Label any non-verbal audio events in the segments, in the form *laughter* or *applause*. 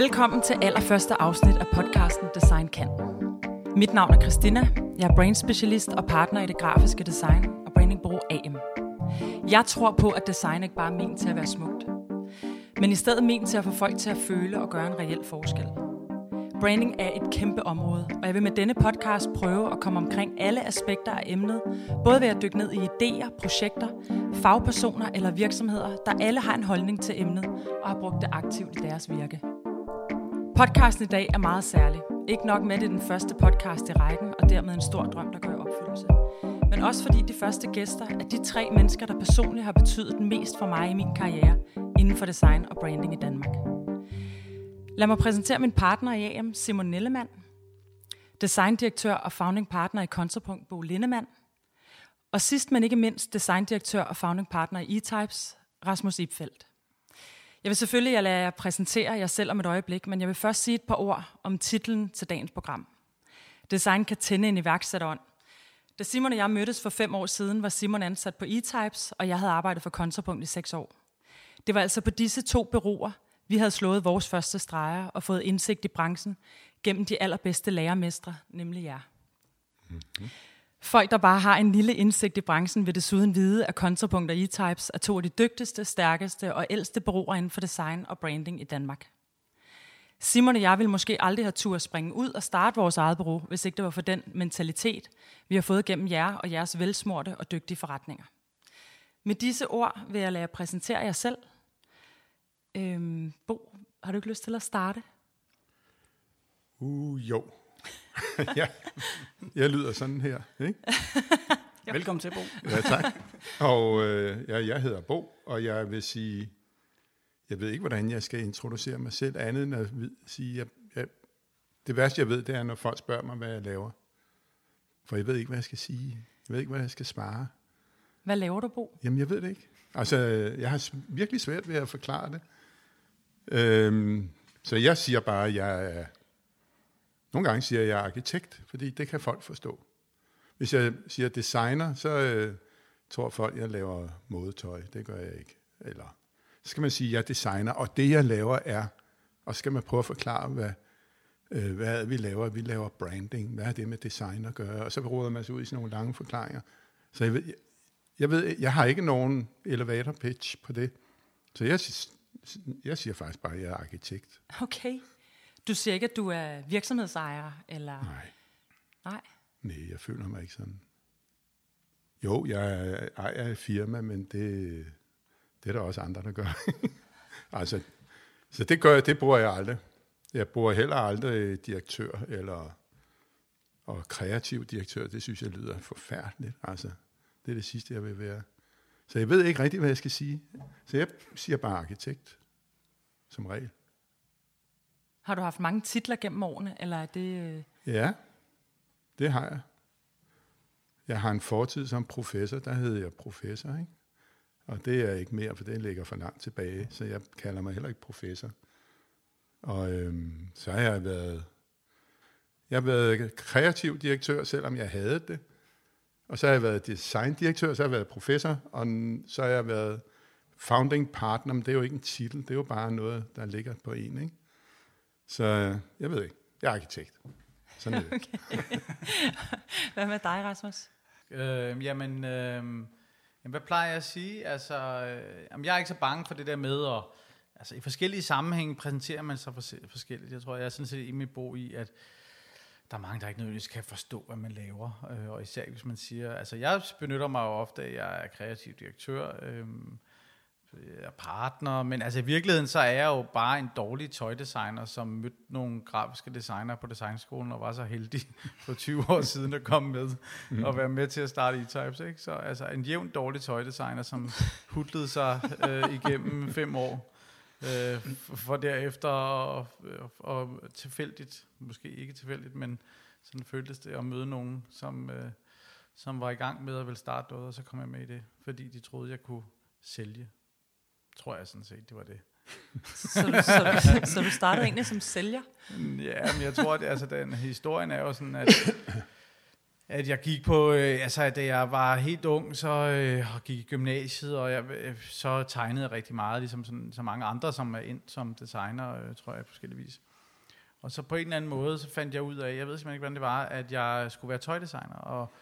Velkommen til allerførste afsnit af podcasten Design Kan. Mit navn er Christina. Jeg er brand specialist og partner i det grafiske design og brandingbureau AM. Jeg tror på, at design ikke bare er ment til at være smukt, men i stedet ment til at få folk til at føle og gøre en reel forskel. Branding er et kæmpe område, og jeg vil med denne podcast prøve at komme omkring alle aspekter af emnet, både ved at dykke ned i idéer, projekter, fagpersoner eller virksomheder, der alle har en holdning til emnet og har brugt det aktivt i deres virke. Podcasten i dag er meget særlig. Ikke nok med, det er den første podcast i rækken, og dermed en stor drøm, der går i opfyldelse. Men også fordi de første gæster er de tre mennesker, der personligt har betydet mest for mig i min karriere inden for design og branding i Danmark. Lad mig præsentere min partner i AM, Simon Nellemann, designdirektør og founding partner i Kontrapunkt, Bo Lindemann, og sidst men ikke mindst designdirektør og founding partner i E-Types, Rasmus Ipfeldt. Jeg vil selvfølgelig lade jer præsentere jer selv om et øjeblik, men jeg vil først sige et par ord om titlen til dagens program. Design kan tænde en iværksætterånd. Da Simon og jeg mødtes for fem år siden, var Simon ansat på E-Types, og jeg havde arbejdet for Kontrapunkt i seks år. Det var altså på disse to bureauer, vi havde slået vores første streger og fået indsigt i branchen gennem de allerbedste lærermestre, nemlig jer. Mm-hmm. Folk, der bare har en lille indsigt i branchen, vil desuden vide, at Kontrapunkt og E-Types er to af de dygtigste, stærkeste og ældste bureauer inden for design og branding i Danmark. Simon og jeg ville måske aldrig have tur at springe ud og starte vores eget bureau, hvis ikke det var for den mentalitet, vi har fået gennem jer og jeres velsmorte og dygtige forretninger. Med disse ord vil jeg lade jer præsentere jer selv. Øhm, Bo, har du ikke lyst til at starte? Uh, jo. *laughs* ja, jeg lyder sådan her, ikke? *laughs* Velkommen til, Bo. ja, tak. Og øh, ja, jeg hedder Bo, og jeg vil sige, jeg ved ikke, hvordan jeg skal introducere mig selv, andet end at sige, at jeg, det værste, jeg ved, det er, når folk spørger mig, hvad jeg laver. For jeg ved ikke, hvad jeg skal sige. Jeg ved ikke, hvad jeg skal svare. Hvad laver du, Bo? Jamen, jeg ved det ikke. Altså, jeg har virkelig svært ved at forklare det. Øhm, så jeg siger bare, at jeg er nogle gange siger jeg, at jeg er arkitekt, fordi det kan folk forstå. Hvis jeg siger designer, så øh, tror folk, at jeg laver modetøj. Det gør jeg ikke. Eller så skal man sige, at jeg er designer, og det jeg laver er, og så skal man prøve at forklare, hvad, øh, hvad vi laver. Vi laver branding. Hvad er det med design at gøre? Og så råder man sig ud i sådan nogle lange forklaringer. Så jeg ved, jeg, jeg, ved, jeg har ikke nogen elevator pitch på det. Så jeg, jeg siger faktisk bare, at jeg er arkitekt. Okay. Du siger ikke, at du er virksomhedsejer, eller? Nej. Nej? Nej, jeg føler mig ikke sådan. Jo, jeg ejer et firma, men det, det er der også andre, der gør. *laughs* altså, så det gør jeg, det bruger jeg aldrig. Jeg bruger heller aldrig direktør eller og kreativ direktør. Det synes jeg lyder forfærdeligt. Altså, det er det sidste, jeg vil være. Så jeg ved ikke rigtigt, hvad jeg skal sige. Så jeg siger bare arkitekt, som regel. Har du haft mange titler gennem årene, eller er det... Øh? Ja, det har jeg. Jeg har en fortid som professor, der hedder jeg professor, ikke? Og det er ikke mere, for det ligger for langt tilbage, så jeg kalder mig heller ikke professor. Og øhm, så har jeg været, jeg har været kreativ direktør, selvom jeg havde det. Og så har jeg været designdirektør, så har jeg været professor, og så har jeg været founding partner, men det er jo ikke en titel, det er jo bare noget, der ligger på en, ikke? Så jeg ved ikke. Jeg er arkitekt. Sådan er det. *laughs* Okay. *laughs* Hvad med dig, Rasmus? Øh, jamen, øh, jamen, hvad plejer jeg at sige? Altså, øh, jamen, jeg er ikke så bange for det der med at... Altså, i forskellige sammenhænge præsenterer man sig forskelligt. Jeg tror, jeg er sådan set i mit bo i, at der er mange, der ikke nødvendigvis kan forstå, hvad man laver. Øh, og især hvis man siger... Altså, jeg benytter mig jo ofte, at jeg er kreativ direktør. Øh, er partner, men altså i virkeligheden så er jeg jo bare en dårlig tøjdesigner, som mødte nogle grafiske designer på designskolen og var så heldig *laughs* for 20 år siden at komme med mm. og være med til at starte E-Types. Ikke? Så altså en jævn dårlig tøjdesigner, som hudlede sig øh, igennem *laughs* fem år, øh, for derefter og, og tilfældigt, måske ikke tilfældigt, men sådan føltes det at møde nogen, som, øh, som var i gang med at ville starte noget, og så kom jeg med i det, fordi de troede, jeg kunne sælge tror jeg sådan set, det var det. så, du, så, så, så du startede egentlig som sælger? Ja, men jeg tror, at altså, den historien er jo sådan, at at jeg gik på, øh, altså da jeg var helt ung, så øh, gik i gymnasiet, og jeg, øh, så tegnede jeg rigtig meget, ligesom sådan, så mange andre, som er ind som designer, øh, tror jeg, på forskellige vis. Og så på en eller anden måde, så fandt jeg ud af, jeg ved simpelthen ikke, hvordan det var, at jeg skulle være tøjdesigner, og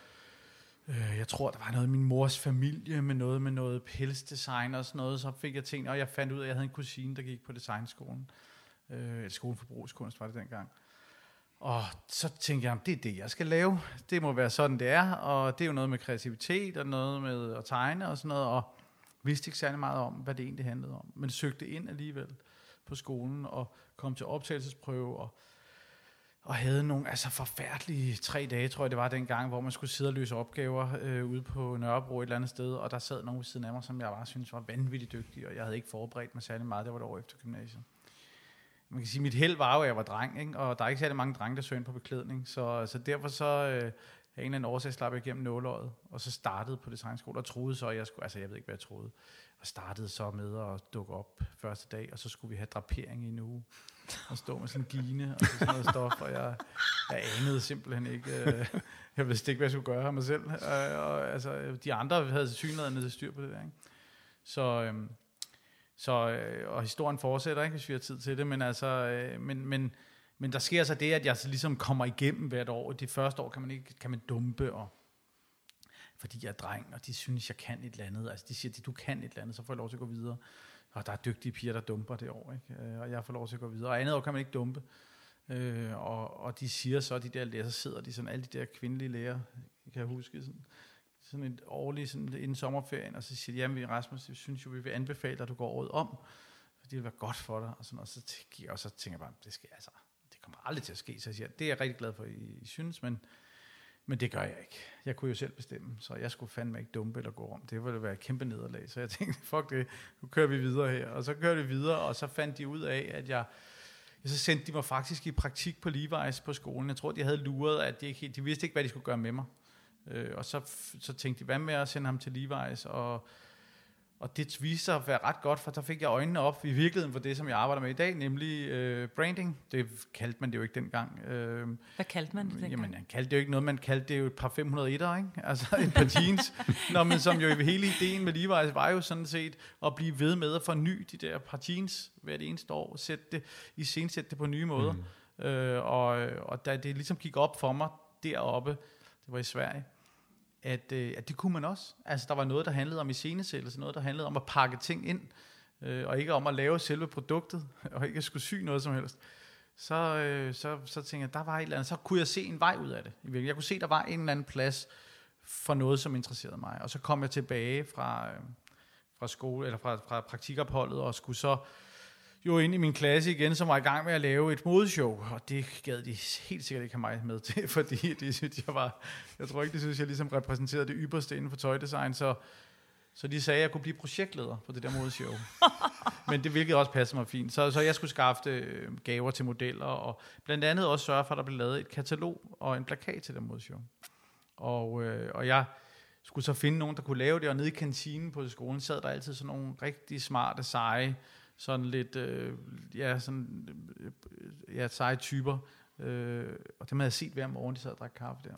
øh, jeg tror, der var noget i min mors familie, med noget med noget pelsdesign og sådan noget, så fik jeg ting, og jeg fandt ud af, at jeg havde en kusine, der gik på designskolen, øh, skolen for brugskunst var det dengang. Og så tænkte jeg, det er det, jeg skal lave. Det må være sådan, det er. Og det er jo noget med kreativitet og noget med at tegne og sådan noget. Og vidste ikke særlig meget om, hvad det egentlig handlede om. Men søgte ind alligevel på skolen og kom til optagelsesprøve og, og havde nogle altså forfærdelige tre dage, tror jeg det var dengang, hvor man skulle sidde og løse opgaver øh, ude på Nørrebro et eller andet sted, og der sad nogen ved siden af mig, som jeg bare synes var vanvittigt dygtig, og jeg havde ikke forberedt mig særlig meget, det var det år efter gymnasiet. Man kan sige, mit held var jo, at jeg var dreng, ikke? og der er ikke særlig mange drenge, der søger på beklædning, så, så derfor så øh, af en eller anden årsag slap jeg igennem nåløjet, og så startede på designskole, og troede så, at jeg skulle, altså jeg ved ikke, hvad jeg troede, og startede så med at dukke op første dag, og så skulle vi have drapering i en uge, og stå med sådan en gine, og sådan noget stof, og jeg, jeg anede simpelthen ikke, øh, jeg vidste ikke, hvad jeg skulle gøre mig selv, øh, og altså, de andre havde synligheden til styr på det der, ikke? Så, øh, så, øh, og historien fortsætter, ikke, hvis vi har tid til det, men, altså, øh, men, men, men der sker så det, at jeg så ligesom kommer igennem hvert år. Det første år kan man ikke kan man dumpe, og, fordi jeg er dreng, og de synes, jeg kan et eller andet. Altså, de siger, at du kan et eller andet, så får jeg lov til at gå videre. Og der er dygtige piger, der dumper det år, ikke? Øh, og jeg får lov til at gå videre. Og andet år kan man ikke dumpe. Øh, og, og de siger så, de der lærer, så sidder de sådan, alle de der kvindelige lærer, kan jeg huske, sådan, sådan et årligt sådan inden sommerferien, og så siger de, jamen Rasmus, vi synes jo, vi vil anbefale dig, at du går året om, for det vil være godt for dig, og, sådan, og så, tænker, og så tænker jeg bare, det skal altså, det kommer aldrig til at ske, så jeg siger, det er jeg rigtig glad for, I, I synes, men, men det gør jeg ikke. Jeg kunne jo selv bestemme, så jeg skulle fandme ikke dumpe eller gå om. Det ville være et kæmpe nederlag, så jeg tænkte, *laughs* fuck det, nu kører vi videre her. Og så kørte vi videre, og så fandt de ud af, at jeg, så sendte de mig faktisk i praktik på Levi's på skolen. Jeg tror, de havde luret, at de, ikke, de vidste ikke, hvad de skulle gøre med mig. Øh, og så, så tænkte de, hvad med at sende ham til Levi's? Og, og det viste sig at være ret godt, for der fik jeg øjnene op i virkeligheden for det, som jeg arbejder med i dag, nemlig øh, branding. Det kaldte man det jo ikke dengang. Øh, hvad kaldte man det dengang? Jamen, man kaldte det jo ikke noget, man kaldte det jo et par 500 etter, ikke? *laughs* Altså et par jeans. Nå, men som jo hele ideen med Levi's var jo sådan set at blive ved med at forny de der par jeans hvert eneste år, sætte det, i sætte det på nye måder. Mm. Øh, og, og da det ligesom gik op for mig deroppe, det var i Sverige, at, øh, at det kunne man også. Altså, der var noget, der handlede om iscenesættelse, noget, der handlede om at pakke ting ind, øh, og ikke om at lave selve produktet, *laughs* og ikke at skulle sy noget som helst. Så, øh, så, så tænkte jeg, der var et eller andet, så kunne jeg se en vej ud af det. Jeg kunne se, der var en eller anden plads for noget, som interesserede mig. Og så kom jeg tilbage fra, øh, fra skole, eller fra, fra praktikopholdet, og skulle så jo ind i min klasse igen, som var i gang med at lave et modeshow, og det gad de helt sikkert ikke have mig med til, *laughs* fordi det synes jeg var, jeg tror ikke, det synes jeg ligesom repræsenterede det ypperste inden for tøjdesign, så, så de sagde, at jeg kunne blive projektleder på det der modeshow. *laughs* Men det hvilket også passede mig fint. Så, så jeg skulle skaffe øh, gaver til modeller, og blandt andet også sørge for, at der blev lavet et katalog og en plakat til det modeshow. Og, øh, og jeg skulle så finde nogen, der kunne lave det, og nede i kantinen på skolen sad der altid sådan nogle rigtig smarte, seje, sådan lidt, øh, ja, sådan, øh, ja, seje typer. Øh, og dem havde jeg set hver morgen, de sad og drak kaffe der.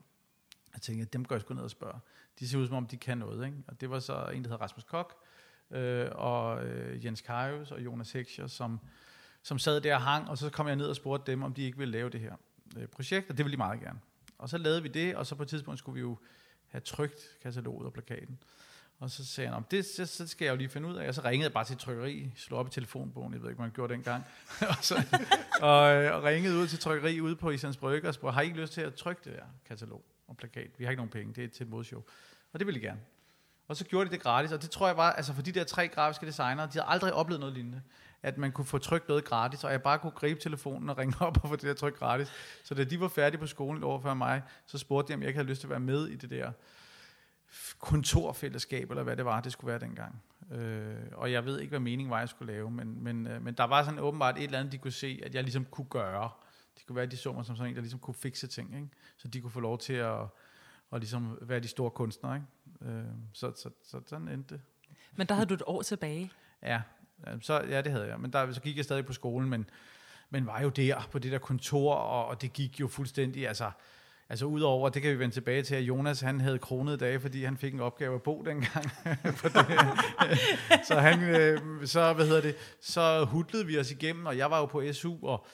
Jeg tænkte, at dem går jeg sgu ned og spørge. De ser ud som om, de kan noget. Ikke? Og det var så en, der hedder Rasmus Kok, øh, og øh, Jens Karius og Jonas Hekscher, som, som sad der og hang, og så kom jeg ned og spurgte dem, om de ikke ville lave det her øh, projekt, og det ville de meget gerne. Og så lavede vi det, og så på et tidspunkt skulle vi jo have trygt kataloget og plakaten. Og så sagde han, det, så, så skal jeg jo lige finde ud af. Og så ringede jeg bare til trykkeri, slog op i telefonbogen, jeg ved ikke, hvad man gjorde dengang. *laughs* og, så, og, øh, og, ringede ud til trykkeri ude på Islands Brygge og spurgte, har I ikke lyst til at trykke det der katalog og plakat? Vi har ikke nogen penge, det er til et modshow. Og det ville de gerne. Og så gjorde de det gratis, og det tror jeg var, altså for de der tre grafiske designere, de havde aldrig oplevet noget lignende. At man kunne få trykt noget gratis, og jeg bare kunne gribe telefonen og ringe op og få det der tryk gratis. Så da de var færdige på skolen over for mig, så spurgte de, om jeg ikke havde lyst til at være med i det der kontorfællesskab, eller hvad det var, det skulle være dengang. Øh, og jeg ved ikke, hvad meningen var, jeg skulle lave, men, men, øh, men der var sådan åbenbart et eller andet, de kunne se, at jeg ligesom kunne gøre. Det kunne være, at de så mig som sådan en, der ligesom kunne fikse ting, ikke? så de kunne få lov til at, at ligesom være de store kunstnere. Ikke? Øh, så, så, så sådan endte det. Men der havde du et år tilbage? Ja, så, ja det havde jeg. Men der, så gik jeg stadig på skolen, men, men var jo der på det der kontor, og, og det gik jo fuldstændig, altså Altså udover, det kan vi vende tilbage til, at Jonas han havde kronet dage, fordi han fik en opgave at bo dengang. *laughs* det. så han, øh, så, hvad hedder det, så hudlede vi os igennem, og jeg var jo på SU, og,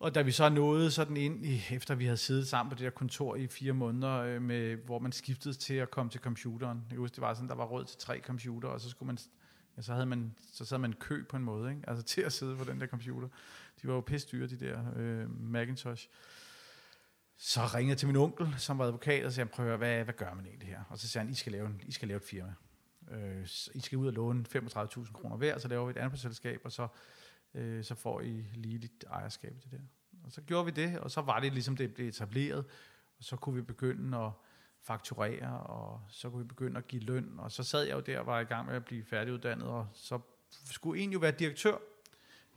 og da vi så nåede sådan ind, i, efter vi havde siddet sammen på det der kontor i fire måneder, øh, med, hvor man skiftede til at komme til computeren. Jeg husker, det var sådan, der var råd til tre computer, og så skulle man ja, så havde man, så sad man kø på en måde, ikke? altså til at sidde på den der computer. De var jo pisse dyre, de der øh, Macintosh. Så ringede jeg til min onkel, som var advokat, og sagde, prøv at høre, hvad, hvad gør man egentlig her? Og så sagde han, I skal lave, en, I skal lave et firma. Øh, I skal ud og låne 35.000 kroner hver, så laver vi et andet selskab, og så, øh, så får I lige lidt ejerskab til det der. Og så gjorde vi det, og så var det ligesom, det blev etableret, og så kunne vi begynde at fakturere, og så kunne vi begynde at give løn, og så sad jeg jo der og var i gang med at blive færdiguddannet, og så skulle en jo være direktør.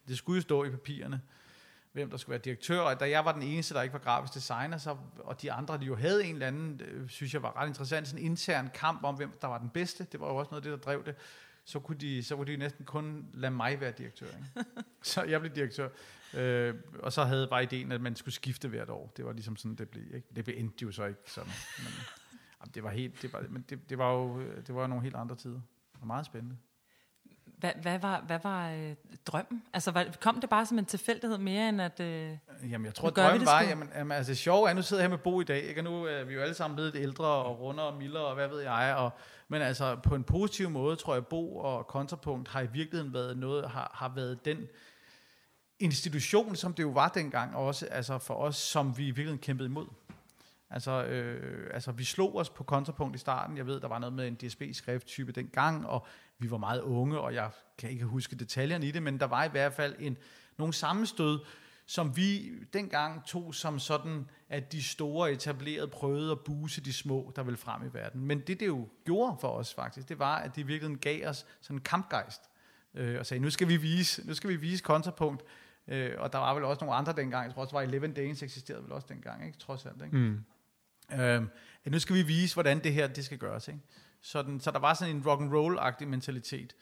Det skulle jo stå i papirerne hvem der skulle være direktør, og da jeg var den eneste, der ikke var grafisk designer, så, og de andre, de jo havde en eller anden, øh, synes jeg var ret interessant, sådan en intern kamp om, hvem der var den bedste, det var jo også noget af det, der drev det, så kunne de, så kunne de næsten kun lade mig være direktør. Ikke? *laughs* så jeg blev direktør. Øh, og så havde bare ideen, at man skulle skifte hvert år. Det var ligesom sådan, det blev. Ikke? Det blev endte jo så ikke sådan. Men, jamen, det var helt, det var, men det, det var jo det var nogle helt andre tider. Det var meget spændende. Hvad, hvad var, hvad var øh, drømmen? Altså, var, kom det bare som en tilfældighed mere end at... Øh, jamen, jeg tror, drømmen var... Jamen, jamen, altså, det sjove er, nu sidder jeg her med Bo i dag, ikke? og nu er vi jo alle sammen blevet ældre og rundere og mildere, og hvad ved jeg, og, men altså, på en positiv måde, tror jeg, Bo og Kontrapunkt har i virkeligheden været noget, har, har været den institution, som det jo var dengang også, altså for os, som vi i virkeligheden kæmpede imod. Altså, øh, altså, vi slog os på kontrapunkt i starten. Jeg ved, der var noget med en DSB-skrifttype dengang, og vi var meget unge, og jeg kan ikke huske detaljerne i det, men der var i hvert fald en, nogle sammenstød, som vi dengang tog som sådan, at de store etablerede prøvede at buse de små, der ville frem i verden. Men det, det jo gjorde for os faktisk, det var, at de virkelig gav os sådan en kampgejst, øh, og sagde, nu skal vi vise, nu skal vi vise kontrapunkt, øh, og der var vel også nogle andre dengang, jeg tror også, var 11 Danes eksisterede vel også dengang, ikke? trods alt. Ikke? Mm. Øh, at nu skal vi vise, hvordan det her det skal gøres. Ikke? Sådan, så der var sådan en rock and roll-agtig mentalitet,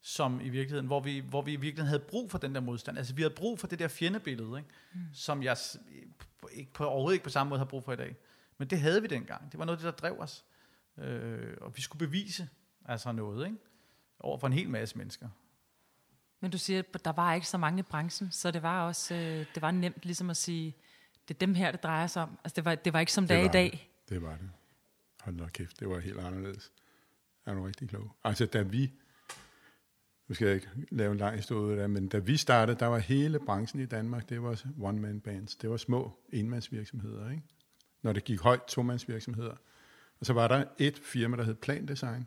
som i virkeligheden, hvor vi, hvor vi i virkeligheden havde brug for den der modstand. Altså vi havde brug for det der fjendebillede, ikke? Mm. som jeg ikke på, overhovedet ikke på samme måde har brug for i dag. Men det havde vi dengang. Det var noget det, der drev os. Øh, og vi skulle bevise altså noget, ikke? over for en hel masse mennesker. Men du siger, at der var ikke så mange i branchen, så det var også øh, det var nemt ligesom at sige, det er dem her, det drejer sig om. Altså det var, det var ikke som det, det er i dag. Det. det var det. Hold da kæft, det var helt anderledes. Er du rigtig klog? Altså da vi, nu skal jeg ikke lave en lang historie der, men da vi startede, der var hele branchen i Danmark, det var one-man bands. Det var små enmandsvirksomheder, ikke? Når det gik højt, tomandsvirksomheder. Og så var der et firma, der hed Plan Design,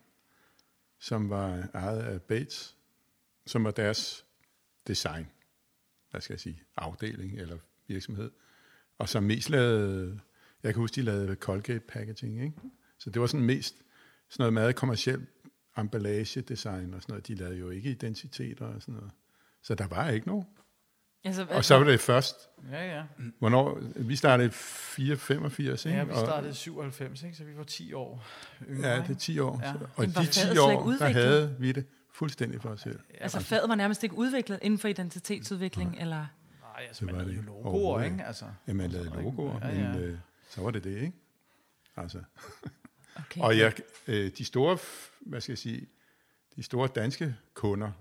som var ejet af Bates, som var deres design, hvad skal jeg sige, afdeling eller virksomhed. Og som mest lavede, jeg kan huske, de lavede Colgate packaging, ikke? Så det var sådan mest sådan noget meget kommersielt emballage design og sådan noget. De lavede jo ikke identiteter og sådan noget. Så der var ikke nogen. Altså, og så var det først. Ja, ja. Hvornår? Vi startede 485, ikke? Ja, vi startede 97, ikke? så vi var 10 år yngre. Ja, det er 10 år. Ja. Og de 10 år, der havde vi det fuldstændig for os selv. Altså faget var nærmest ikke udviklet inden for identitetsudvikling, Nej. eller? Nej, altså man lavede jo logoer, ikke? Altså, ja, man lavede logoer, ja, ja. men øh, så var det det, ikke? Altså. *laughs* Okay. Og jeg, øh, de store, hvad skal jeg sige, de store danske kunder,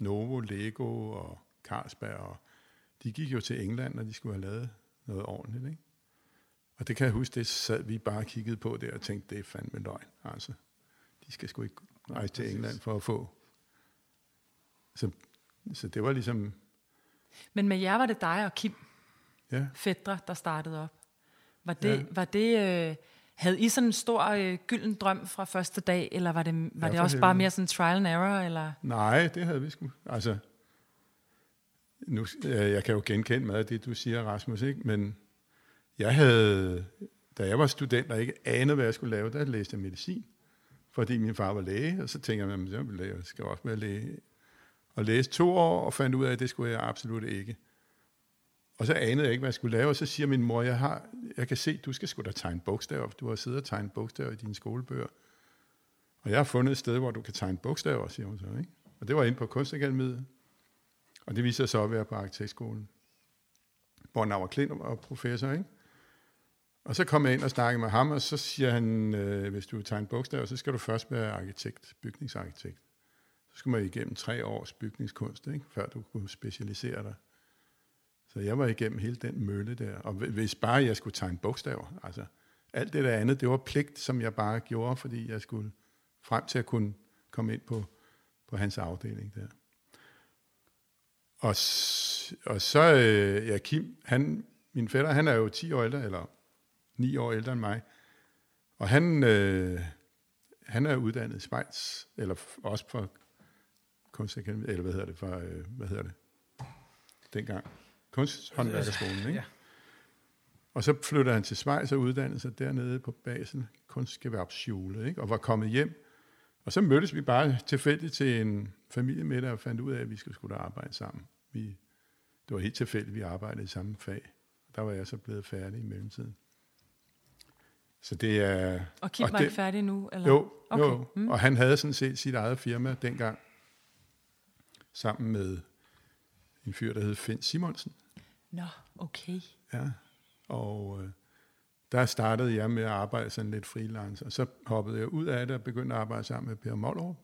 Novo, Lego og Carlsberg, og de gik jo til England, når de skulle have lavet noget ordentligt. Ikke? Og det kan jeg huske, det sad vi bare og kiggede på der og tænkte, det er fandme løgn. Altså, de skal sgu ikke rejse til England for at få. Så, så det var ligesom... Men med jer var det dig og Kim, ja. fædre, der startede op. Var det, ja. var det øh, havde I sådan en stor øh, gylden drøm fra første dag, eller var det, var ja, det også bare mere sådan trial and error? Eller? Nej, det havde vi sgu. Altså, nu, øh, jeg kan jo genkende meget af det, du siger, Rasmus, ikke? men jeg havde, da jeg var student og ikke anede, hvad jeg skulle lave, der læste jeg medicin, fordi min far var læge, og så tænkte jeg, at jeg skal også være læge. Og læste to år, og fandt ud af, at det skulle jeg absolut ikke. Og så anede jeg ikke, hvad jeg skulle lave, og så siger min mor, jeg, har, jeg kan se, du skal sgu da tegne bogstaver, du har siddet og tegnet bogstaver i dine skolebøger. Og jeg har fundet et sted, hvor du kan tegne bogstaver, siger hun så. Ikke? Og det var inde på Kunstakademiet, og det viser sig så at være på arkitektskolen, hvor Nauer Klint var professor. Ikke? Og så kom jeg ind og snakkede med ham, og så siger han, øh, hvis du vil tegne bogstaver, så skal du først være arkitekt, bygningsarkitekt. Så skal man igennem tre års bygningskunst, ikke? før du kunne specialisere dig. Så jeg var igennem hele den mølle der. Og hvis bare jeg skulle tegne bogstaver, altså alt det der andet, det var pligt, som jeg bare gjorde, fordi jeg skulle frem til at kunne komme ind på, på hans afdeling der. Og, og så, øh, ja, Kim, han, min fætter, han er jo 10 år ældre, eller 9 år ældre end mig. Og han, øh, han er uddannet i Schweiz, eller også for kunstakademiet, eller hvad hedder det, for, øh, hvad hedder det, dengang, kunsthåndværkerskolen, ikke? Ja. Og så flytter han til Schweiz og uddannede sig dernede på basen, kunstgewerbsschule, ikke? og var kommet hjem. Og så mødtes vi bare tilfældigt til en familiemiddag og fandt ud af, at vi skulle, skulle arbejde sammen. Vi, det var helt tilfældigt, vi arbejdede i samme fag. Der var jeg så blevet færdig i mellemtiden. Så det er... Og Kim var det, ikke færdig nu? Eller? Jo, okay. jo. Mm. og han havde sådan set sit eget firma dengang, sammen med en fyr, der hed Finn Simonsen. Nå, okay. Ja, og øh, der startede jeg med at arbejde sådan lidt freelance, og så hoppede jeg ud af det og begyndte at arbejde sammen med Per Mollerup,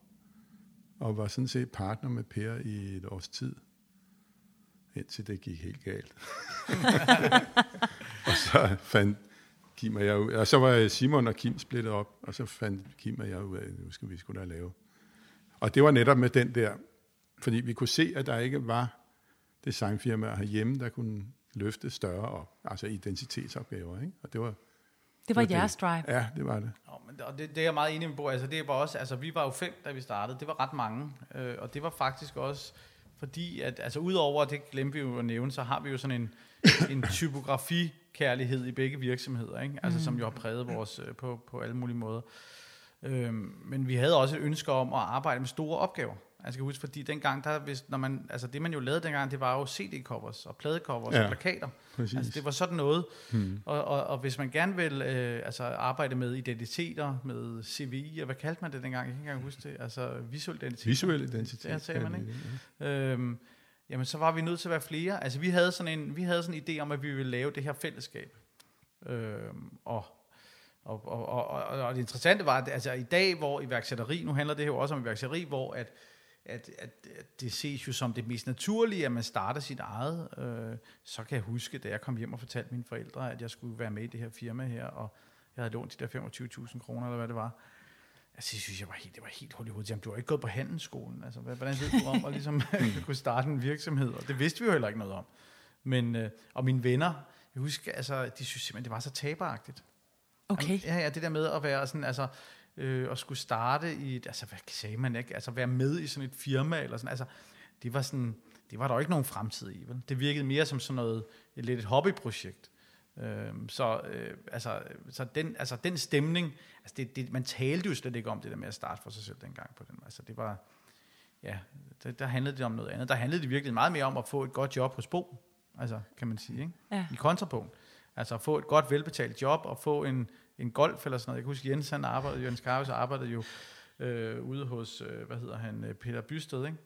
og var sådan set partner med Per i et års tid, indtil det gik helt galt. *laughs* og så fandt Kim og jeg ud, og så var Simon og Kim splittet op, og så fandt Kim og jeg ud af, at nu skal vi skulle da lave. Og det var netop med den der, fordi vi kunne se, at der ikke var designfirmaer herhjemme, der kunne løfte større op, altså identitetsopgaver. Ikke? Og det var, det var jeres drive. Ja, det var det. Oh, men, og det, det er jeg meget enig med på. Altså, det var også, altså, vi var jo fem, da vi startede. Det var ret mange. Øh, og det var faktisk også fordi, at altså, udover, det glemte vi jo at nævne, så har vi jo sådan en, en typografi-kærlighed i begge virksomheder, ikke? Altså, mm. som jo har præget vores øh, på, på alle mulige måder. Øh, men vi havde også et ønske om at arbejde med store opgaver. Jeg skal huske, fordi dengang, der, hvis, når man, altså det man jo lavede dengang, det var jo CD-covers og pladecovers ja, og plakater. Præcis. Altså det var sådan noget. Hmm. Og, og, og hvis man gerne vil øh, altså arbejde med identiteter, med CVI, og hvad kaldte man det dengang? Jeg kan ikke engang huske det. Altså visuel identitet. Visuel identitet. Det sagde man, ikke? Ja. Øhm, jamen så var vi nødt til at være flere. Altså vi havde sådan en, vi havde sådan en idé om, at vi ville lave det her fællesskab. Øhm, og og, og, og, og, det interessante var, at altså, i dag, hvor iværksætteri, nu handler det jo også om iværksætteri, hvor at at, at, at det ses jo som det mest naturlige, at man starter sit eget. Øh, så kan jeg huske, da jeg kom hjem og fortalte mine forældre, at jeg skulle være med i det her firma her, og jeg havde lånt de der 25.000 kroner, eller hvad det var. Altså, jeg synes, jeg var helt, det var helt hul i hovedet. Jamen, du har ikke gået på handelsskolen. Altså, hvordan ved du om at ligesom, *laughs* *laughs* kunne starte en virksomhed? Og det vidste vi jo heller ikke noget om. Men, øh, og mine venner, jeg husker, altså, de synes simpelthen, det var så taberagtigt. Okay. ja, ja, det der med at være sådan, altså, øh, og skulle starte i, et, altså hvad sagde man ikke, altså være med i sådan et firma, eller sådan, altså det var sådan, det var der jo ikke nogen fremtid i, vel? Det virkede mere som sådan noget, et, lidt et hobbyprojekt. Øh, så, øh, altså, så den, altså den stemning, altså det, det, man talte jo slet ikke om det der med at starte for sig selv dengang på den, altså det var, ja, det, der handlede det om noget andet. Der handlede det virkelig meget mere om at få et godt job hos Bo, altså kan man sige, ikke? Ja. I kontrapunkt. Altså at få et godt velbetalt job og få en, en golf eller sådan noget. Jeg kan huske, Jens han arbejdede, Jens Carves arbejdede jo øh, ude hos, øh, hvad hedder han, øh, Peter Bysted, ikke?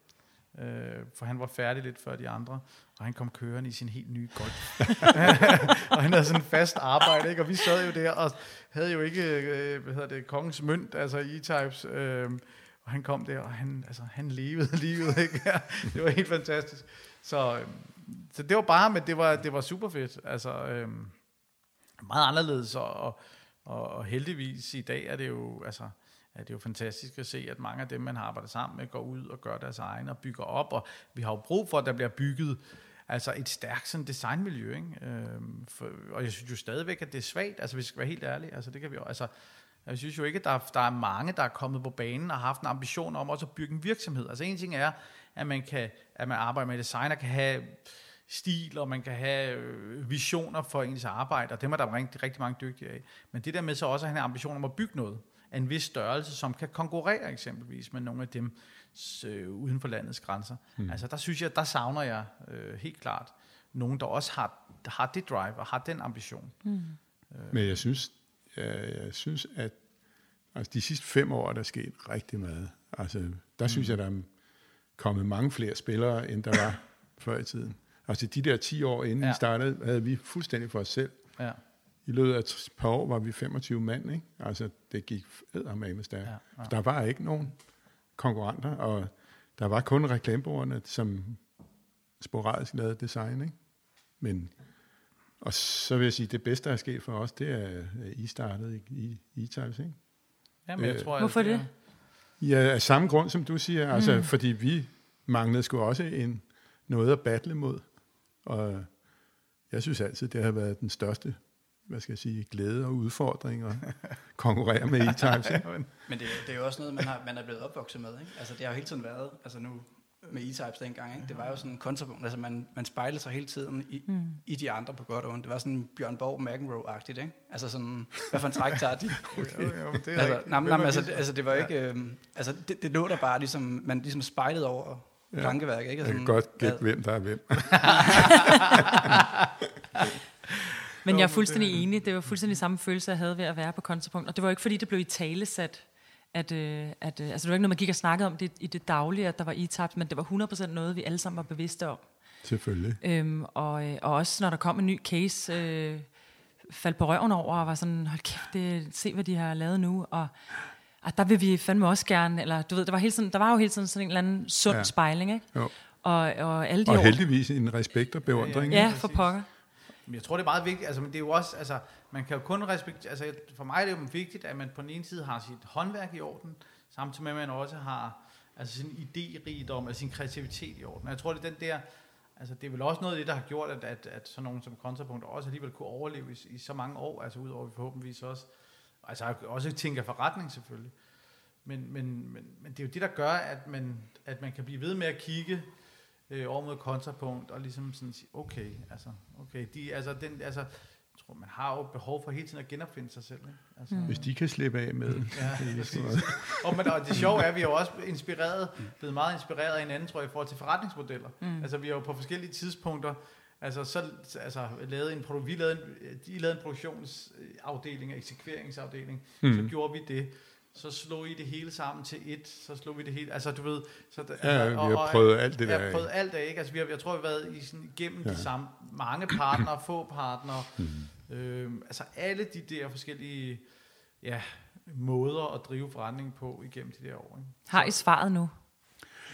Øh, for han var færdig lidt før de andre, og han kom kørende i sin helt nye golf. *laughs* og han havde sådan en fast arbejde, ikke? og vi sad jo der og havde jo ikke, øh, hvad hedder det, kongens mønt, altså E-Types, øh, og han kom der, og han, altså, han levede *laughs* livet, ikke? det var helt fantastisk. Så, øh, så det var bare, men det var, det var super fedt. Altså, øh, meget anderledes, og, og og, og heldigvis i dag er det jo, altså, er det jo fantastisk at se, at mange af dem, man har arbejdet sammen med, går ud og gør deres egen og bygger op, og vi har jo brug for, at der bliver bygget altså et stærkt sådan designmiljø, ikke? Øhm, for, og jeg synes jo stadigvæk, at det er svagt, altså hvis vi skal være helt ærlige, altså det kan vi jo, altså jeg synes jo ikke, at der, der er mange, der er kommet på banen og har haft en ambition om også at bygge en virksomhed. Altså en ting er, at man kan, at man arbejder med design og kan have stil, og man kan have øh, visioner for ens arbejde, og dem er der rigtig, rigtig mange dygtige af. Men det der med så også at have en ambition om at bygge noget af en vis størrelse, som kan konkurrere eksempelvis med nogle af dem øh, uden for landets grænser. Mm. Altså der synes jeg, der savner jeg øh, helt klart nogen, der også har, har det drive og har den ambition. Mm. Øh. Men jeg synes, jeg, jeg synes, at altså, de sidste fem år er der sket rigtig meget. Altså, der mm. synes jeg, der er kommet mange flere spillere, end der var før i tiden. Altså de der 10 år inden ja. vi startede, havde vi fuldstændig for os selv. Ja. i løbet af et par år var vi 25 mand, ikke? Altså, det gik med stærkt. Ja, ja. Der var ikke nogen konkurrenter, og der var kun reklamebrugerne, som sporadisk lavede design, ikke? Men, og så vil jeg sige, det bedste, der er sket for os, det er, at I startede i, E-Types, ikke? Jamen, jeg øh, tror, Hvorfor det? Ja, af samme grund, som du siger. Altså, mm. fordi vi manglede sgu også en, noget at battle mod. Og jeg synes altid, det har været den største hvad skal jeg sige, glæde og udfordring og *laughs* konkurrere med E-Types. Men det, det er jo også noget, man, har, man er blevet opvokset med. Ikke? Altså, det har jo hele tiden været, altså nu med E-Types dengang, ikke? det var jo sådan en kontrapunkt, altså man, man spejlede sig hele tiden i, mm. i de andre på godt og ondt. Det var sådan Bjørn Borg McEnroe-agtigt, ikke? Altså sådan, hvad for en træk tager de? okay, *laughs* jo, jo, det er altså, nej, nej, altså, det, altså, det var ikke, øh, altså det, det lå der bare ligesom, man ligesom spejlede over ja. plankeværk, ikke? Altså, jeg kan godt gætte, hvem der er hvem. *laughs* Men jeg er fuldstændig enig. Det var fuldstændig samme følelse, jeg havde ved at være på kontrapunkt. Og det var ikke, fordi det blev i tale sat, at, øh, at øh, altså det var ikke noget, man gik og snakkede om det, i det daglige, at der var e men det var 100% noget, vi alle sammen var bevidste om. Selvfølgelig. Øhm, og, øh, og også når der kom en ny case, øh, faldt på røven over, og var sådan, hold kæft, det, se hvad de har lavet nu, og at der vil vi fandme også gerne, eller du ved, der var, hele tiden, der var jo hele tiden sådan en eller anden sund ja. spejling, ikke? Jo. Og, og, alle de og år, heldigvis en respekt og beundring. Ja, ja, for pokker. Men jeg tror, det er meget vigtigt, altså, men det er jo også, altså, man kan jo kun respektere, altså, for mig er det jo vigtigt, at man på den ene side har sit håndværk i orden, samtidig med, at man også har altså sin idérigdom, altså sin kreativitet i orden. Og jeg tror, det er den der, altså det er vel også noget af det, der har gjort, at, at, at sådan nogen som kontrapunkt også alligevel kunne overleve i, i så mange år, altså udover vi forhåbentligvis også, altså også tænker forretning selvfølgelig. Men, men, men, men det er jo det, der gør, at man, at man kan blive ved med at kigge øh, over mod kontrapunkt, og ligesom sådan sige, okay, altså, okay, de, altså, den, altså, jeg tror, man har jo behov for hele tiden at genopfinde sig selv. Ikke? Altså, mm. Hvis de kan slippe af med. ja, *laughs* og, men, og det sjove er, at vi er jo også inspireret, blevet meget inspireret af hinanden, tror jeg, i forhold til forretningsmodeller. Mm. Altså, vi har jo på forskellige tidspunkter, altså, så, altså, lavet en, vi lavede en, de lavede en produktionsafdeling, eksekveringsafdeling, mm. så gjorde vi det så slog I det hele sammen til et, så slog vi det hele, altså du ved, så der, ja, altså, og, vi har prøvet alt det der. Vi har prøvet alt det, ikke? Altså vi har, jeg tror, vi har været i sådan, igennem ja. de samme, mange partnere, få partnere, mm. øhm, altså alle de der forskellige, ja, måder at drive forretning på igennem de der år. Ikke? Har I svaret nu?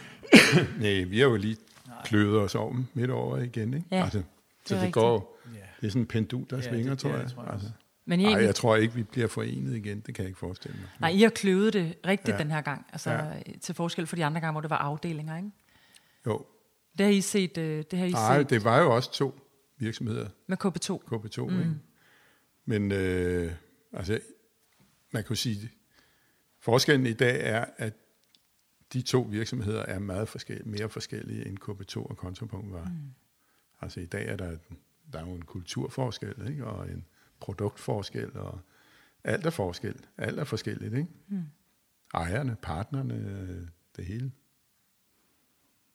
*coughs* Nej, vi har jo lige kløvet os over midt over igen, ikke? Ja, altså, så det, det går, det er sådan en pendul, der ja, svinger, det, tror jeg. Det, tror jeg. Altså. Men Nej, jeg tror ikke, vi bliver forenet igen. Det kan jeg ikke forestille mig. Nej, I har kløvet det rigtigt ja. den her gang. Altså, ja. til forskel for de andre gange, hvor det var afdelinger, ikke? Jo. Det har I set? Øh, det har I Nej, set. det var jo også to virksomheder. Med KP2? KP2, mm. ikke? Men øh, altså, man kan sige, forskellen i dag er, at de to virksomheder er meget forskellige, mere forskellige end KP2 og Kontopunkt var. Mm. Altså i dag er der, der er jo en kulturforskel, ikke? og en produktforskel, og alt er forskel. Alt er forskelligt, ikke? Mm. Ejerne, partnerne, det hele.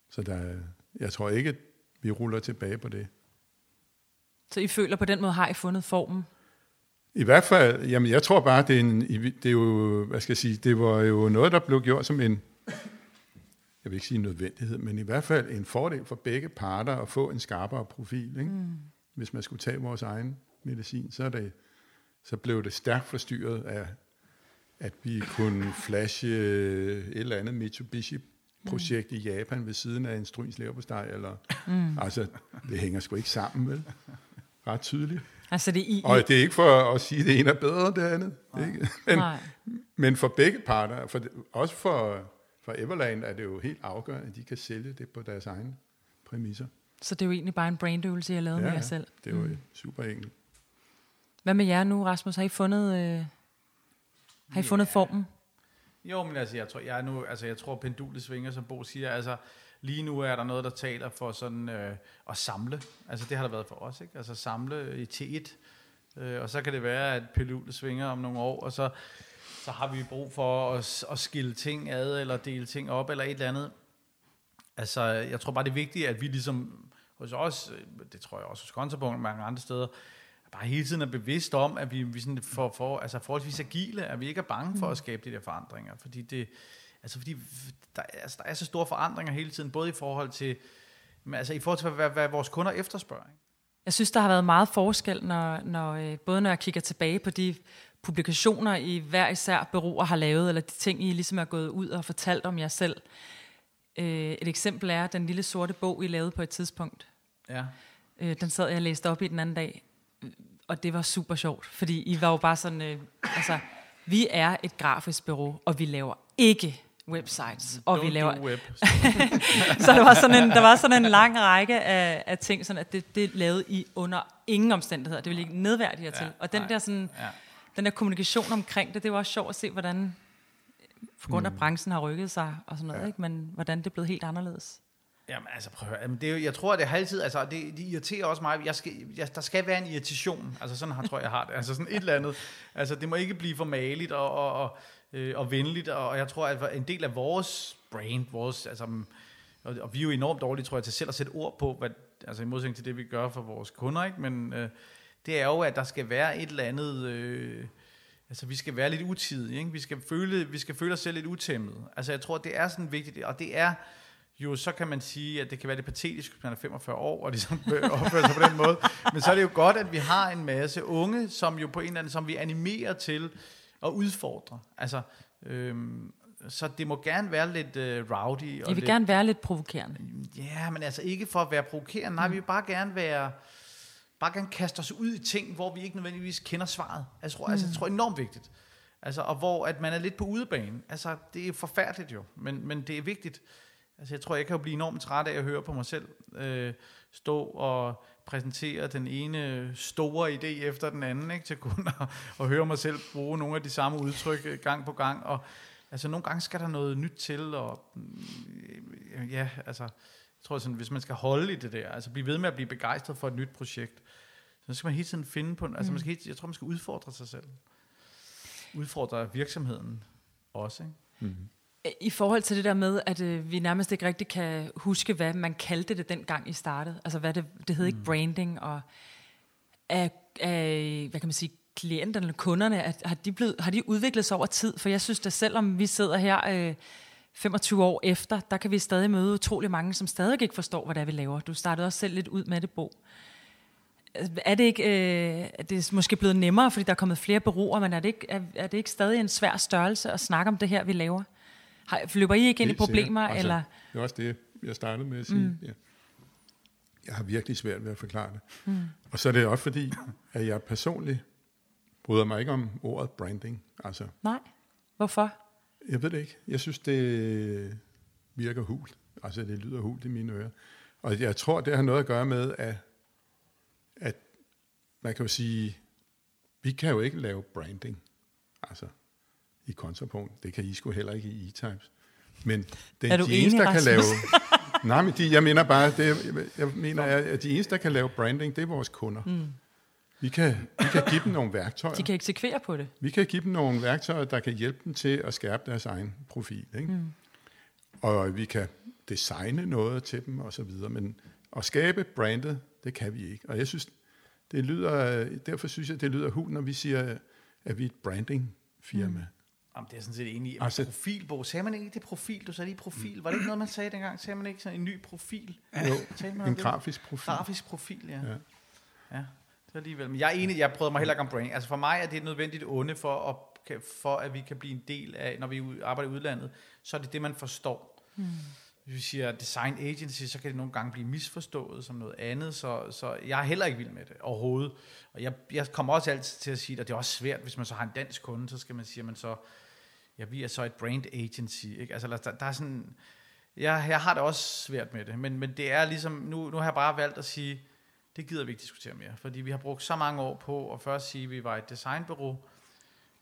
Så der, jeg tror ikke, at vi ruller tilbage på det. Så I føler på den måde, har I fundet formen? I hvert fald, jamen jeg tror bare, det er, en, det er jo, hvad skal jeg sige, det var jo noget, der blev gjort som en, jeg vil ikke sige nødvendighed, men i hvert fald en fordel for begge parter at få en skarpere profil, ikke? Mm. hvis man skulle tage vores egen medicin, så, er det, så blev det stærkt forstyrret af, at vi kunne flashe et eller andet Mitsubishi-projekt mm. i Japan ved siden af en stryns leverpostej, eller, mm. altså, det hænger sgu ikke sammen, vel? Ret tydeligt. Altså det i, og det er ikke for at sige, at det ene er bedre end det andet. Nej. Ikke? Men, Nej. men for begge parter, for også for, for Everland, er det jo helt afgørende, at de kan sælge det på deres egne præmisser. Så det er jo egentlig bare en brainøvelse, jeg lavede ja, med jer selv. det er jo mm. super enkelt. Hvad med jer nu, Rasmus? Har I fundet, øh, har I fundet formen? Jo, men altså, jeg tror, jeg, nu, altså, jeg tror, pendulet svinger, som Bo siger. Altså, lige nu er der noget, der taler for sådan øh, at samle. Altså, det har der været for os, ikke? Altså, samle i til et. Øh, og så kan det være, at pendulet svinger om nogle år, og så, så har vi brug for at, at skille ting ad, eller dele ting op, eller et eller andet. Altså, jeg tror bare, det er vigtigt, at vi ligesom hos os, det tror jeg også hos Kontrapunkt og mange andre steder, bare hele tiden er bevidst om, at vi, vi sådan for, for, altså forholdsvis agile, at vi ikke er bange for at mm. skabe de der forandringer, fordi det, altså fordi der, altså der er så store forandringer hele tiden, både i forhold til, altså i forhold til, hvad, hvad vores kunder efterspørger. Ikke? Jeg synes, der har været meget forskel, når, når, øh, både når jeg kigger tilbage på de publikationer, I hver især bureauer har lavet, eller de ting, I ligesom er gået ud og fortalt om jer selv. Øh, et eksempel er den lille sorte bog, I lavede på et tidspunkt. Ja. Øh, den sad jeg og læste op i den anden dag, og det var super sjovt, fordi I var jo bare sådan, øh, altså, vi er et grafisk bureau, og vi laver ikke websites, og vi laver, web. *laughs* så der var sådan en, der var sådan en lang række af, af ting, sådan at det, det lavede I under ingen omstændigheder. Det ville ikke nedværdige jer til. Og den nej, der sådan, ja. Den der kommunikation omkring det, det var også sjovt at se, hvordan på grund af Mm. branchen har rykket sig og sådan noget, ja. ikke? men hvordan det er blevet helt anderledes. Jamen altså, prøv at. Jamen, det er jeg tror, det har altid, altså, det, det irriterer også mig. Jeg skal, jeg, der skal være en irritation. Altså, sådan har, tror jeg, jeg har det. Altså, sådan et eller andet. Altså, det må ikke blive for maligt og, og, og, øh, og venligt. Og, og jeg tror, at en del af vores brand, vores, altså, og, og vi er jo enormt dårlige, tror jeg, til selv at sætte ord på, hvad, altså i modsætning til det, vi gør for vores kunder, ikke? Men øh, det er jo, at der skal være et eller andet... Øh, Altså, vi skal være lidt utidige, ikke? Vi skal føle, vi skal føle os selv lidt utæmmet. Altså, jeg tror, det er sådan vigtigt, og det er jo, så kan man sige, at det kan være lidt patetisk, hvis man er 45 år, og ligesom *laughs* opfører sig på den måde. Men så er det jo godt, at vi har en masse unge, som jo på en eller anden, som vi animerer til at udfordre. Altså, øhm, så det må gerne være lidt øh, rowdy. Og Jeg vil lidt, gerne være lidt provokerende. Ja, men altså ikke for at være provokerende. Nej, vi vil bare gerne være bare gerne kaste os ud i ting, hvor vi ikke nødvendigvis kender svaret. Altså, jeg tror, mm. altså, jeg tror enormt vigtigt. Altså, og hvor at man er lidt på udebane. Altså, det er forfærdeligt jo, men, men det er vigtigt. Altså, jeg tror, jeg kan jo blive enormt træt af at høre på mig selv øh, stå og præsentere den ene store idé efter den anden, ikke, til kun at, at høre mig selv bruge nogle af de samme udtryk gang på gang. Og altså, nogle gange skal der noget nyt til, og mm, ja, altså, jeg tror sådan, hvis man skal holde i det der, altså blive ved med at blive begejstret for et nyt projekt, så skal man hele tiden finde på, altså man skal hele, jeg tror, man skal udfordre sig selv. Udfordre virksomheden også, ikke? Mm-hmm. I forhold til det der med, at øh, vi nærmest ikke rigtig kan huske, hvad man kaldte det dengang i startede. Altså, hvad det, det hed ikke branding, og er, er, hvad kan man sige, klienterne eller kunderne, at, har, de blevet, har de udviklet sig over tid? For jeg synes da, selvom vi sidder her øh, 25 år efter, der kan vi stadig møde utrolig mange, som stadig ikke forstår, hvad det er, vi laver. Du startede også selv lidt ud med det, Bo. Er det ikke, øh, er det måske blevet nemmere, fordi der er kommet flere bureauer, men er det, ikke, er, er det ikke stadig en svær størrelse at snakke om det her, vi laver? Har, løber I ikke ind i problemer? sikkert. Eller? Det er også det, jeg startede med at sige. Mm. Ja. Jeg har virkelig svært ved at forklare det. Mm. Og så er det også fordi, at jeg personligt bryder mig ikke om ordet branding. Altså, Nej. Hvorfor? jeg ved det ikke. Jeg synes, det virker hult. Altså, det lyder hult i mine ører. Og jeg tror, det har noget at gøre med, at man kan jo sige, vi kan jo ikke lave branding. Altså, i kontrapunkt. Det kan I sgu heller ikke i E-Types. Men det Er du de eneste, enig, der kan Rasmus? lave... *laughs* Nej, men de, jeg mener bare, det, jeg mener, at de eneste, der kan lave branding, det er vores kunder. Mm. Vi, kan, vi kan give dem nogle værktøjer. De kan eksekvere på det. Vi kan give dem nogle værktøjer, der kan hjælpe dem til at skærpe deres egen profil. Ikke? Mm. Og vi kan designe noget til dem og så videre, men at skabe brandet, det kan vi ikke. Og jeg synes, det lyder, derfor synes jeg, det lyder hul, når vi siger, at vi er et branding-firma. Mm. Jamen, det er sådan set enig i. Altså- profilbog. Sagde man ikke det profil? Du sagde lige profil. Var det ikke noget, man sagde dengang? Sagde man ikke sådan en ny profil? Jo, man en det? grafisk profil. Grafisk profil, ja. Ja. ja. Er alligevel. Men jeg er enig, jeg prøvede mig heller ikke om branding. Altså for mig er det et nødvendigt onde for at, for at vi kan blive en del af, når vi arbejder i udlandet, så er det det, man forstår. Mm. Hvis vi siger design agency, så kan det nogle gange blive misforstået som noget andet, så, så jeg er heller ikke vild med det overhovedet. Og jeg, jeg kommer også altid til at sige, at det er også svært, hvis man så har en dansk kunde, så skal man sige, at man så, ja, vi er så et brand agency. Ikke? Altså, der, der er sådan, jeg, jeg har det også svært med det, men, men det er ligesom, nu, nu har jeg bare valgt at sige, det gider vi ikke diskutere mere, fordi vi har brugt så mange år på at først sige, at vi var et designbureau,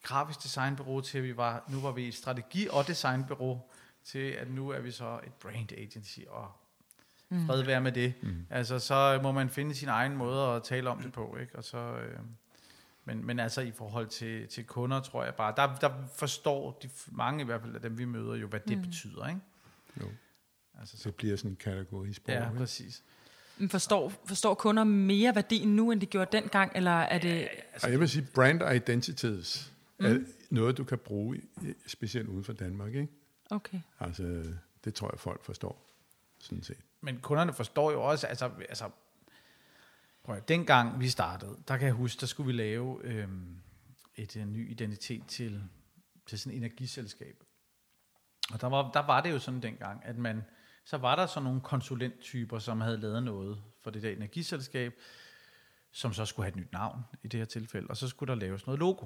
grafisk designbureau, til at vi var, nu var vi et strategi- og designbureau, til at nu er vi så et brand agency, og fred være med det. Mm. Altså, så må man finde sin egen måde at tale om det på, ikke? Og så, øh, men, men altså i forhold til, til kunder, tror jeg bare, der, der forstår de mange i hvert fald af dem, vi møder jo, hvad det mm. betyder, ikke? Jo. Altså, så, Det bliver sådan en kategorisprog. ja, ikke? præcis. Men Forstår, forstår kunder mere værdien nu, end de gjorde dengang, eller er det... Og jeg vil sige, brand identities mm. er noget, du kan bruge, specielt uden for Danmark. Ikke? Okay. Altså, det tror jeg, folk forstår, sådan set. Men kunderne forstår jo også, altså, altså prøv at, dengang vi startede, der kan jeg huske, der skulle vi lave øhm, et en ny identitet til, til sådan et energiselskab. Og der var, der var det jo sådan dengang, at man, så var der sådan nogle konsulenttyper, som havde lavet noget for det der energiselskab, som så skulle have et nyt navn i det her tilfælde, og så skulle der laves noget logo.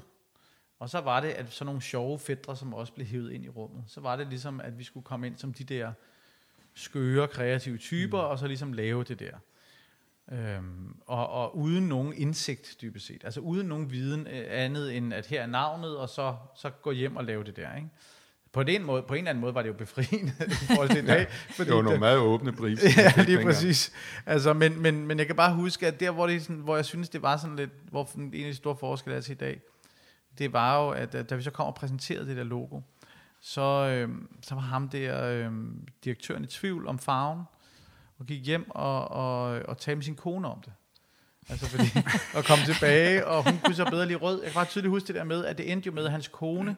Og så var det, at sådan nogle sjove fædre, som også blev hævet ind i rummet, så var det ligesom, at vi skulle komme ind som de der skøre, kreative typer, mm. og så ligesom lave det der. Øhm, og, og uden nogen indsigt, dybest set. Altså uden nogen viden øh, andet end, at her er navnet, og så, så gå hjem og lave det der. Ikke? På, den måde, på en eller anden måde var det jo befriende *laughs* i forhold til i *laughs* dag. Fordi det var nogle meget åbne brief. *laughs* ja, lige præcis. Altså, men, men, men jeg kan bare huske, at der, hvor, det sådan, hvor jeg synes, det var sådan lidt, hvor en af de store forskelle er til i dag, det var jo, at da vi så kom og præsenterede det der logo, så, øh, så var ham der, øh, direktøren i tvivl om farven, og gik hjem og, og, og talte med sin kone om det. Altså fordi, *laughs* og kom tilbage, og hun kunne så bedre lige rød. Jeg kan bare tydeligt huske det der med, at det endte jo med, at hans kone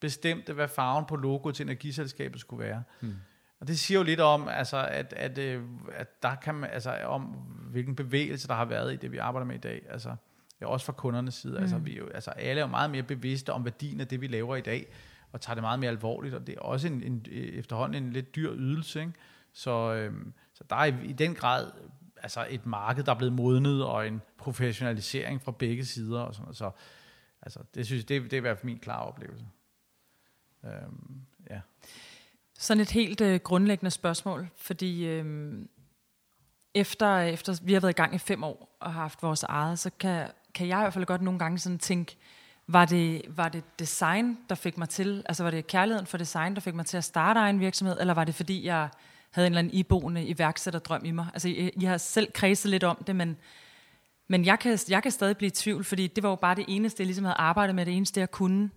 bestemte, hvad farven på logoet til energiselskabet skulle være. Hmm. Og det siger jo lidt om, altså, at, at, øh, at der kan man, altså, om hvilken bevægelse der har været i det, vi arbejder med i dag. Altså, ja, også fra kundernes side. Mm. Altså, vi jo, altså, alle er jo meget mere bevidste om værdien af det, vi laver i dag, og tager det meget mere alvorligt, og det er også en, en, efterhånden en lidt dyr ydelse. Ikke? Så, øhm, så der er i, i den grad altså et marked, der er blevet modnet, og en professionalisering fra begge sider. Og sådan noget. Så altså, det synes det, det er i hvert fald min klare oplevelse. Øhm, ja. Sådan et helt øh, grundlæggende spørgsmål, fordi øh, efter, efter vi har været i gang i fem år og har haft vores eget, så kan, kan jeg i hvert fald godt nogle gange sådan tænke, var det, var det design, der fik mig til, altså var det kærligheden for design, der fik mig til at starte egen virksomhed, eller var det fordi, jeg havde en eller anden iboende iværksætterdrøm i mig? Altså, I, I har selv kredset lidt om det, men, men jeg, kan, jeg kan stadig blive i tvivl, fordi det var jo bare det eneste, jeg ligesom havde arbejdet med, det eneste, jeg kunne.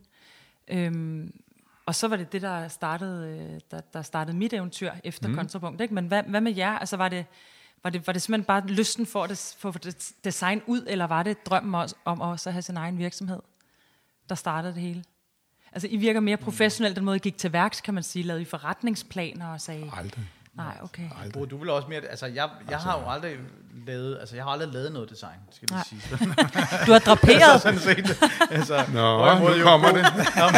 Øhm, og så var det det, der startede, øh, der, der startede mit eventyr efter mm. kontrapunkt. Ikke? Men hvad, hvad med jer? Altså, var det, var det, var det simpelthen bare lysten for at få design ud, eller var det drømmen også, om også at have sin egen virksomhed? der startede det hele? Altså, I virker mere professionelt, den måde, I gik til værks, kan man sige. Lavede I forretningsplaner og sagde... Aldrig. Nej, okay. Aldrig. Du vil også mere... Altså, jeg, jeg altså, har jo aldrig lavet... Altså, jeg har aldrig lavet noget design, skal jeg sige. *laughs* du har draperet. *laughs* sådan set. Altså, Nå, nu kommer det.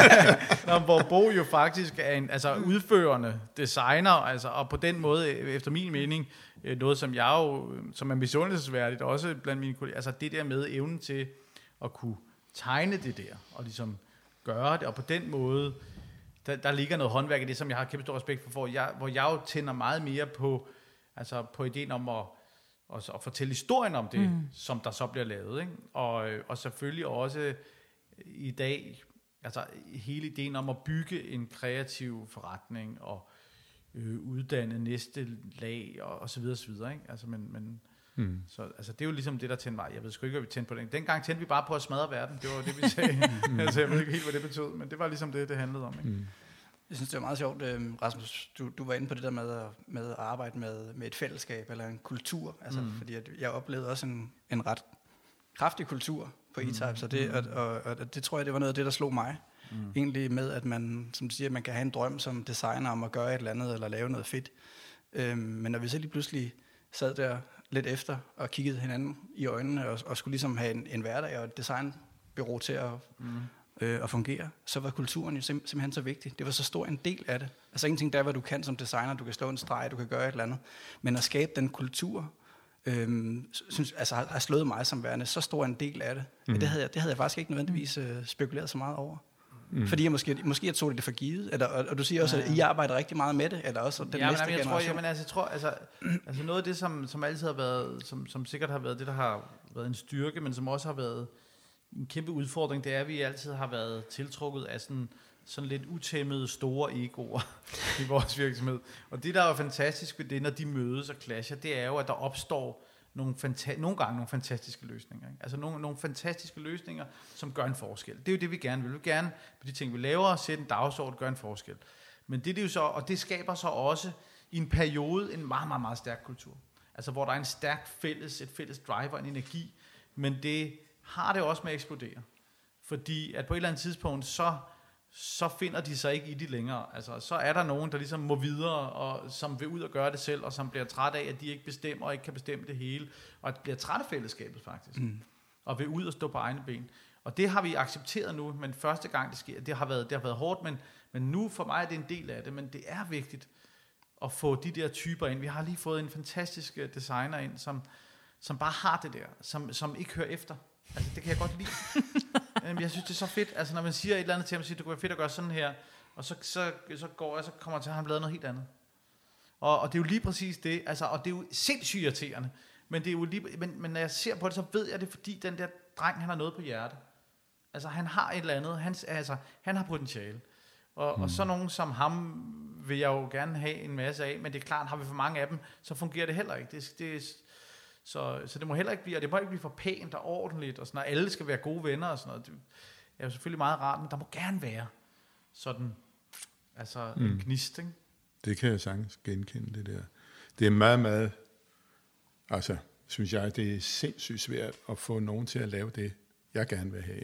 *laughs* når, hvor Bo jo faktisk er en altså, udførende designer, altså, og på den måde, efter min mening, øh, noget, som jeg jo, som er misundelsesværdigt, også blandt mine kolleger, altså det der med evnen til at kunne tegne det der, og ligesom gøre det, og på den måde, der, der ligger noget håndværk i det, som jeg har kæmpe stor respekt for, for jeg, hvor jeg jo tænder meget mere på, altså på ideen om at, at, at fortælle historien om det, mm. som der så bliver lavet, ikke? Og, og selvfølgelig også i dag, altså hele ideen om at bygge en kreativ forretning, og øh, uddanne næste lag, og, og så videre, så videre, ikke? Altså, men, men Mm. Så altså, det er jo ligesom det, der tændte mig. Jeg ved sgu ikke, hvad vi tændte på den. Dengang tændte vi bare på at smadre verden. Det var det, vi sagde. *laughs* mm. altså, jeg ved ikke helt, hvad det betød, men det var ligesom det, det handlede om. Ikke? Mm. Jeg synes, det var meget sjovt, øhm, Rasmus, du, du var inde på det der med at, med at arbejde med, med et fællesskab eller en kultur. Altså, mm. Fordi at jeg oplevede også en, en ret kraftig kultur på E-Type, mm. så det, og, og, og det tror jeg, det var noget af det, der slog mig. Mm. Egentlig med, at man, som du siger, man kan have en drøm som designer om at gøre et eller andet, eller lave noget fedt. Øhm, men når vi så lige pludselig sad der lidt efter og kiggede hinanden i øjnene og, og skulle ligesom have en, en hverdag og et designbureau til at, mm. øh, at fungere, så var kulturen jo sim, simpelthen så vigtig. Det var så stor en del af det. Altså ingenting der, hvad du kan som designer, du kan slå en streg, du kan gøre et eller andet. Men at skabe den kultur, øhm, synes, altså har, har slået mig som værende så stor en del af det. Mm. Det, havde jeg, det havde jeg faktisk ikke nødvendigvis øh, spekuleret så meget over. Mm. Fordi jeg måske, måske jeg tog det for givet, eller, og, og du siger også, at I arbejder rigtig meget med det, eller også den ja, næste men, jeg generation. Tror, jamen, altså, jeg tror, altså, altså noget af det, som, som altid har været, som, som sikkert har været det, der har været en styrke, men som også har været en kæmpe udfordring, det er, at vi altid har været tiltrukket af sådan, sådan lidt utæmmede store egoer *laughs* i vores virksomhed. Og det, der er jo fantastisk ved det, når de mødes og clasher, det er jo, at der opstår nogle, fanta- nogle gange nogle fantastiske løsninger. Ikke? Altså nogle, nogle fantastiske løsninger, som gør en forskel. Det er jo det, vi gerne vil. Vi vil gerne på de ting, vi laver, sætte en dagsorden, gøre en forskel. Men det, det er jo så, og det skaber så også i en periode en meget, meget, meget stærk kultur. Altså hvor der er en stærk fælles, et fælles driver, en energi, men det har det også med at eksplodere. Fordi at på et eller andet tidspunkt, så, så finder de sig ikke i det længere. Altså, så er der nogen, der ligesom må videre, og som vil ud og gøre det selv, og som bliver træt af, at de ikke bestemmer, og ikke kan bestemme det hele, og at bliver træt af fællesskabet faktisk, mm. og vil ud og stå på egne ben. Og det har vi accepteret nu, men første gang det sker, det har været, det har været hårdt, men, men nu for mig er det en del af det, men det er vigtigt at få de der typer ind. Vi har lige fået en fantastisk øh, designer ind, som, som bare har det der, som, som ikke hører efter. Altså, det kan jeg godt lide. *laughs* Jamen, jeg synes, det er så fedt. Altså, når man siger et eller andet til ham, siger, det kunne være fedt at gøre sådan her, og så, så, så går jeg, så kommer jeg til, at han lavet noget helt andet. Og, og det er jo lige præcis det, altså, og det er jo sindssygt irriterende. Men, det er jo lige, men, men når jeg ser på det, så ved jeg det, fordi den der dreng, han har noget på hjertet. Altså, han har et eller andet, han, altså, han har potentiale. Og, mm. og så nogen som ham vil jeg jo gerne have en masse af, men det er klart, har vi for mange af dem, så fungerer det heller ikke. Det, det, så, så det må heller ikke blive, og det må ikke blive for pænt og ordentligt, og sådan, og alle skal være gode venner og sådan noget. Det er jo selvfølgelig meget rart, men der må gerne være sådan, altså mm. en gnist, ikke? Det kan jeg sagtens genkende, det der. Det er meget, meget, altså, synes jeg, det er sindssygt svært at få nogen til at lave det, jeg gerne vil have.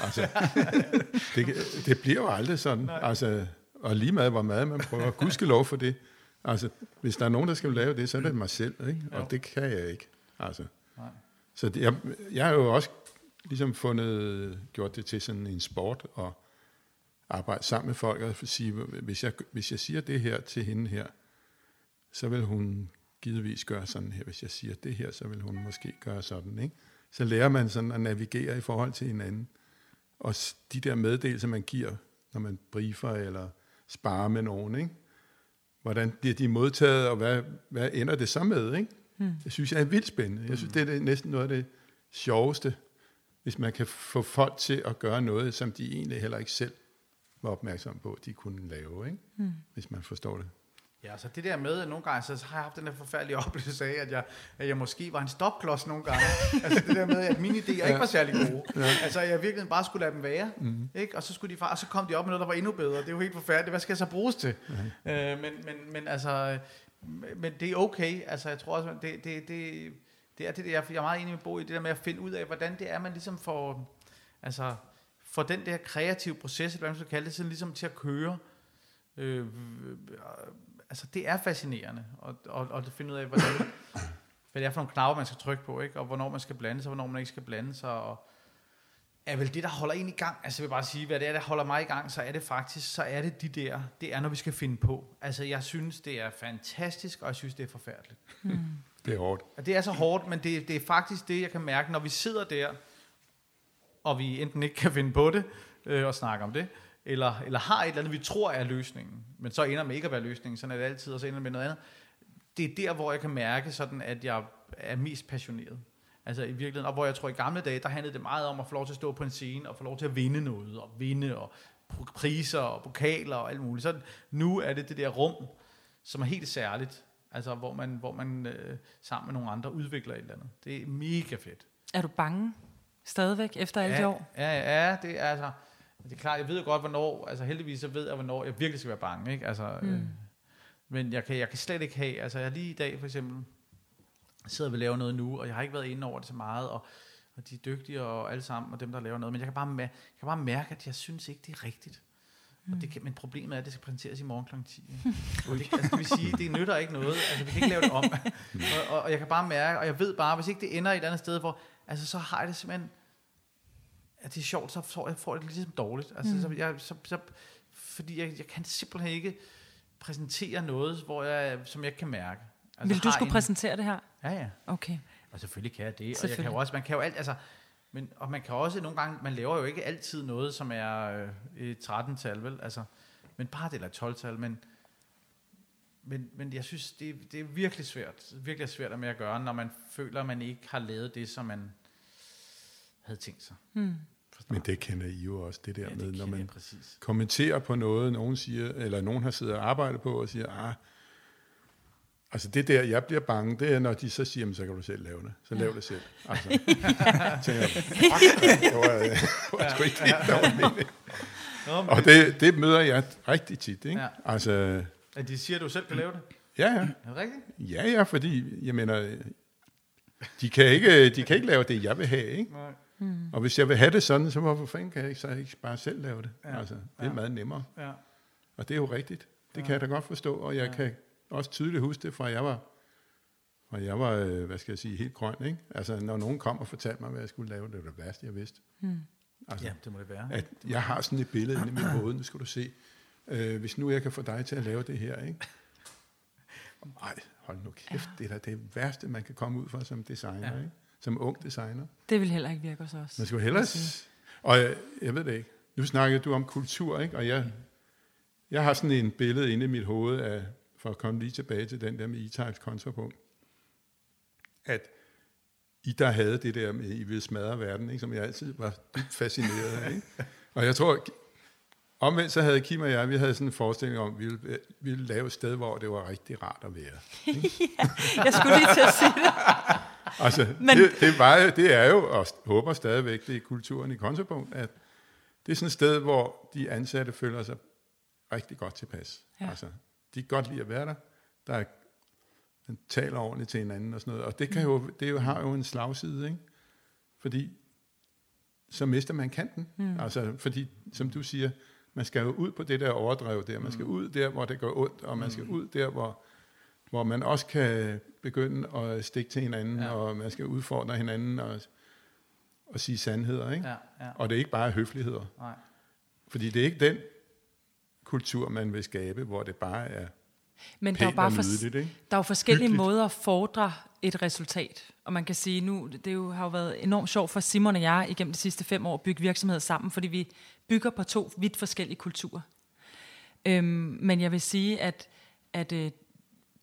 Altså, *laughs* det, det bliver jo aldrig sådan. Nej. Altså, og lige meget, hvor meget man prøver. Gud skal lov for det. Altså, hvis der er nogen, der skal lave det, så er det mig selv, ikke? og jo. det kan jeg ikke. Altså. Nej. Så det, jeg, jeg har jo også ligesom fundet, gjort det til sådan en sport, og arbejde sammen med folk, og sige, hvis jeg, hvis jeg siger det her til hende her, så vil hun givetvis gøre sådan her. Hvis jeg siger det her, så vil hun måske gøre sådan. Ikke? Så lærer man sådan at navigere i forhold til hinanden. Og de der meddelelser, man giver, når man briefer eller sparer med nogen, ikke? hvordan bliver de modtaget, og hvad, hvad ender det så med? Ikke? Mm. Det synes jeg er vildt spændende. Jeg synes, det er næsten noget af det sjoveste, hvis man kan få folk til at gøre noget, som de egentlig heller ikke selv var opmærksom på, at de kunne lave, ikke? Mm. hvis man forstår det. Ja, så det der med, at nogle gange, så har jeg haft den der forfærdelige *laughs* oplevelse af, at jeg, at jeg måske var en stopklods nogle gange. *laughs* altså det der med, at mine idéer ja. ikke var særlig gode. Ja. Altså jeg virkelig bare skulle lade dem være. Mm. Ikke? Og så skulle de og så kom de op med noget, der var endnu bedre. Det er jo helt forfærdeligt. Hvad skal jeg så bruges til? Mm. Øh, men, men, men altså, men det er okay. Altså jeg tror også, det, det, det, det er det der, jeg er meget enig med Bo i, det der med at finde ud af, hvordan det er, man ligesom får, altså, får den der kreative proces, eller hvad man skal kalde det, sådan ligesom til at køre. Øh, altså det er fascinerende og og at finde ud af, hvordan, hvad det er for nogle knapper, man skal trykke på, ikke? og hvornår man skal blande sig, og hvornår man ikke skal blande sig, og er vel det, der holder en i gang. Altså jeg vil bare sige, hvad det er, der holder mig i gang, så er det faktisk, så er det de der, det er, når vi skal finde på. Altså jeg synes, det er fantastisk, og jeg synes, det er forfærdeligt. Mm. Det er hårdt. Og det er så hårdt, men det, det er faktisk det, jeg kan mærke, når vi sidder der, og vi enten ikke kan finde på det, øh, og snakke om det, eller, eller har et eller andet, vi tror er løsningen, men så ender med ikke at være løsningen, sådan er det altid, og så ender med noget andet. Det er der, hvor jeg kan mærke sådan, at jeg er mest passioneret. Altså i virkeligheden, og hvor jeg tror i gamle dage, der handlede det meget om at få lov til at stå på en scene, og få lov til at vinde noget, og vinde, og priser, og pokaler, og alt muligt. Så nu er det det der rum, som er helt særligt, altså hvor man, hvor man øh, sammen med nogle andre udvikler et eller andet. Det er mega fedt. Er du bange stadigvæk efter alle ja, de år? Ja, ja, det er altså, det er klart, jeg ved godt, hvornår, altså heldigvis så ved jeg, hvornår jeg virkelig skal være bange, ikke? Altså, mm. øh, men jeg kan, jeg kan slet ikke have, altså jeg lige i dag for eksempel, sidder vi og laver noget nu, og jeg har ikke været inde over det så meget, og, og de er dygtige og alle sammen, og dem, der laver noget, men jeg kan bare, jeg kan bare mærke, at jeg synes ikke, det er rigtigt. Mm. Og det kan, men problemet er, at det skal præsenteres i morgen kl. 10. *laughs* og det, altså, det vil sige, det nytter ikke noget. Altså, vi kan ikke lave det om. og, og, og, jeg kan bare mærke, og jeg ved bare, hvis ikke det ender et eller andet sted, hvor, altså, så har jeg det simpelthen, at det er sjovt, så får jeg, får det ligesom dårligt. Altså, mm. så, jeg, så, så, fordi jeg, jeg kan simpelthen ikke præsentere noget, hvor jeg, som jeg kan mærke. Altså, Vil du skulle en, præsentere det her? Ja, ja. Okay. Og selvfølgelig kan jeg det. Og jeg kan jo også, man kan jo alt, altså, men, og man kan også nogle gange, man laver jo ikke altid noget, som er øh, et 13-tal, vel? Altså, men bare det eller et 12-tal, men, men, men jeg synes, det, det er virkelig svært, virkelig svært med at gøre, når man føler, at man ikke har lavet det, som man havde tænkt sig. Hmm. Men det kender I jo også, det der ja, det med, når man kommenterer på noget, nogen siger, eller nogen har siddet og arbejdet på, og siger, ah, altså det der, jeg bliver bange, det er, når de så siger, så kan du selv lave det. Så lav det selv. Altså, *laughs* tænker jeg, det var, det var sgu ikke var Og det, det møder jeg rigtig tit, ikke? Ja. Altså, at de siger, at du selv kan lave det? Ja, ja. Er det rigtigt? Ja, ja, fordi, jeg mener, de kan ikke, de kan ikke lave det, jeg vil have, ikke? Nej. Mm. Og hvis jeg vil have det sådan, så hvorfor fanden kan jeg ikke, så ikke bare selv lave det? Ja. Altså, det er Ja. meget nemmere. Ja. Og det er jo rigtigt. Det Ja. kan jeg da godt forstå, og jeg Ja. kan også tydeligt huske det, fra jeg var, fra jeg var øh, hvad skal jeg sige, helt grøn. Ikke? Altså, når nogen kom og fortalte mig, hvad jeg skulle lave, det var det værste, jeg vidste. Mm. Altså, ja, det må det være. at jeg har sådan et billede inde i mit hoved, nu skal du se, øh, hvis nu jeg kan få dig til at lave det her, ikke? Ej, hold nu kæft, det er da det værste, man kan komme ud for som designer, Ja. ja. ikke? Som ung designer. Det vil heller ikke virke hos os. Man skal jo hellere... Og jeg, jeg ved det ikke. Nu snakkede du om kultur, ikke? Og jeg, jeg har sådan en billede inde i mit hoved af, for at komme lige tilbage til den der med E-Types kontrapunkt, at I der havde det der med, I ville smadre verden, ikke? som jeg altid var fascineret af. Ikke? Og jeg tror, omvendt så havde Kim og jeg, vi havde sådan en forestilling om, at vi ville, vi ville lave et sted, hvor det var rigtig rart at være. *laughs* Jeg skulle lige til at sige det. Altså, Men- det, det, var, det er jo, og håber stadigvæk, det er kulturen i kontrapunkt, at det er sådan et sted, hvor de ansatte føler sig rigtig godt tilpas. Ja. Ja. Altså, de kan godt lide at være der. der er, man taler ordentligt til hinanden og sådan noget. Og det, Mm. kan jo, det jo, har jo en slagside, ikke? Fordi så mister man kanten. Mm. Altså, fordi, som du siger, man skal jo ud på det der overdrev der. Man skal ud der, hvor det går ondt, og man skal ud der, hvor, hvor man også kan begynde at stikke til hinanden, ja. og man skal udfordre hinanden og, og sige sandheder. Ikke? Ja, ja. Og det er ikke bare høfligheder. Nej. Fordi det er ikke den kultur, man vil skabe, hvor det bare er Men der er, bare og for, nydeligt. Ikke? der er jo forskellige Hyggeligt. måder at fordre et resultat. Og man kan sige, nu det jo, har jo været enormt sjovt for Simon og jeg igennem de sidste fem år at bygge virksomheder sammen, fordi vi bygger på to vidt forskellige kulturer. Øhm, men jeg vil sige, at, at øh,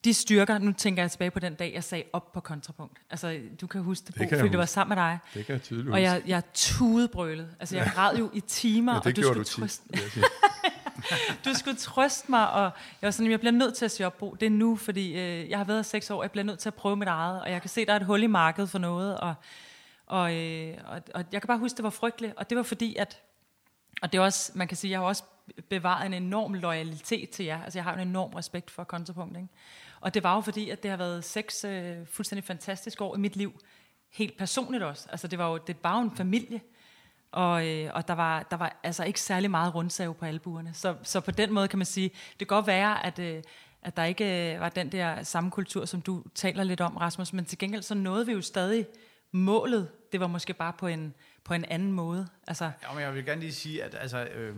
de styrker, nu tænker jeg tilbage på den dag, jeg sagde op på kontrapunkt. Altså, du kan huske det, Bo, Det fordi det var huske. sammen med dig. Det kan jeg tydeligt Og huske. jeg, jeg tudebrølede. Altså, jeg græd jo i timer, ja, og det du gjorde skulle du trøste. *laughs* du skulle trøste mig, og jeg var sådan, jeg bliver nødt til at sige op, Bo. Det er nu, fordi øh, jeg har været her seks år, jeg bliver nødt til at prøve mit eget, og jeg kan se, der er et hul i markedet for noget, og, og, øh, og, og jeg kan bare huske, det var frygteligt, og det var fordi, at, og det er også, man kan sige, jeg har også bevaret en enorm loyalitet til jer, altså jeg har en enorm respekt for kontrapunkt, ikke? Og det var jo fordi, at det har været seks øh, fuldstændig fantastiske år i mit liv, helt personligt også, altså det var jo, det var jo en familie, og, øh, og der, var, der var altså ikke særlig meget rundsav på albuerne. Så, så på den måde kan man sige, det kan godt være, at, øh, at der ikke øh, var den der samme kultur, som du taler lidt om, Rasmus, men til gengæld så nåede vi jo stadig målet. Det var måske bare på en, på en anden måde. Altså, Ja, men jeg vil gerne lige sige, at altså, øh,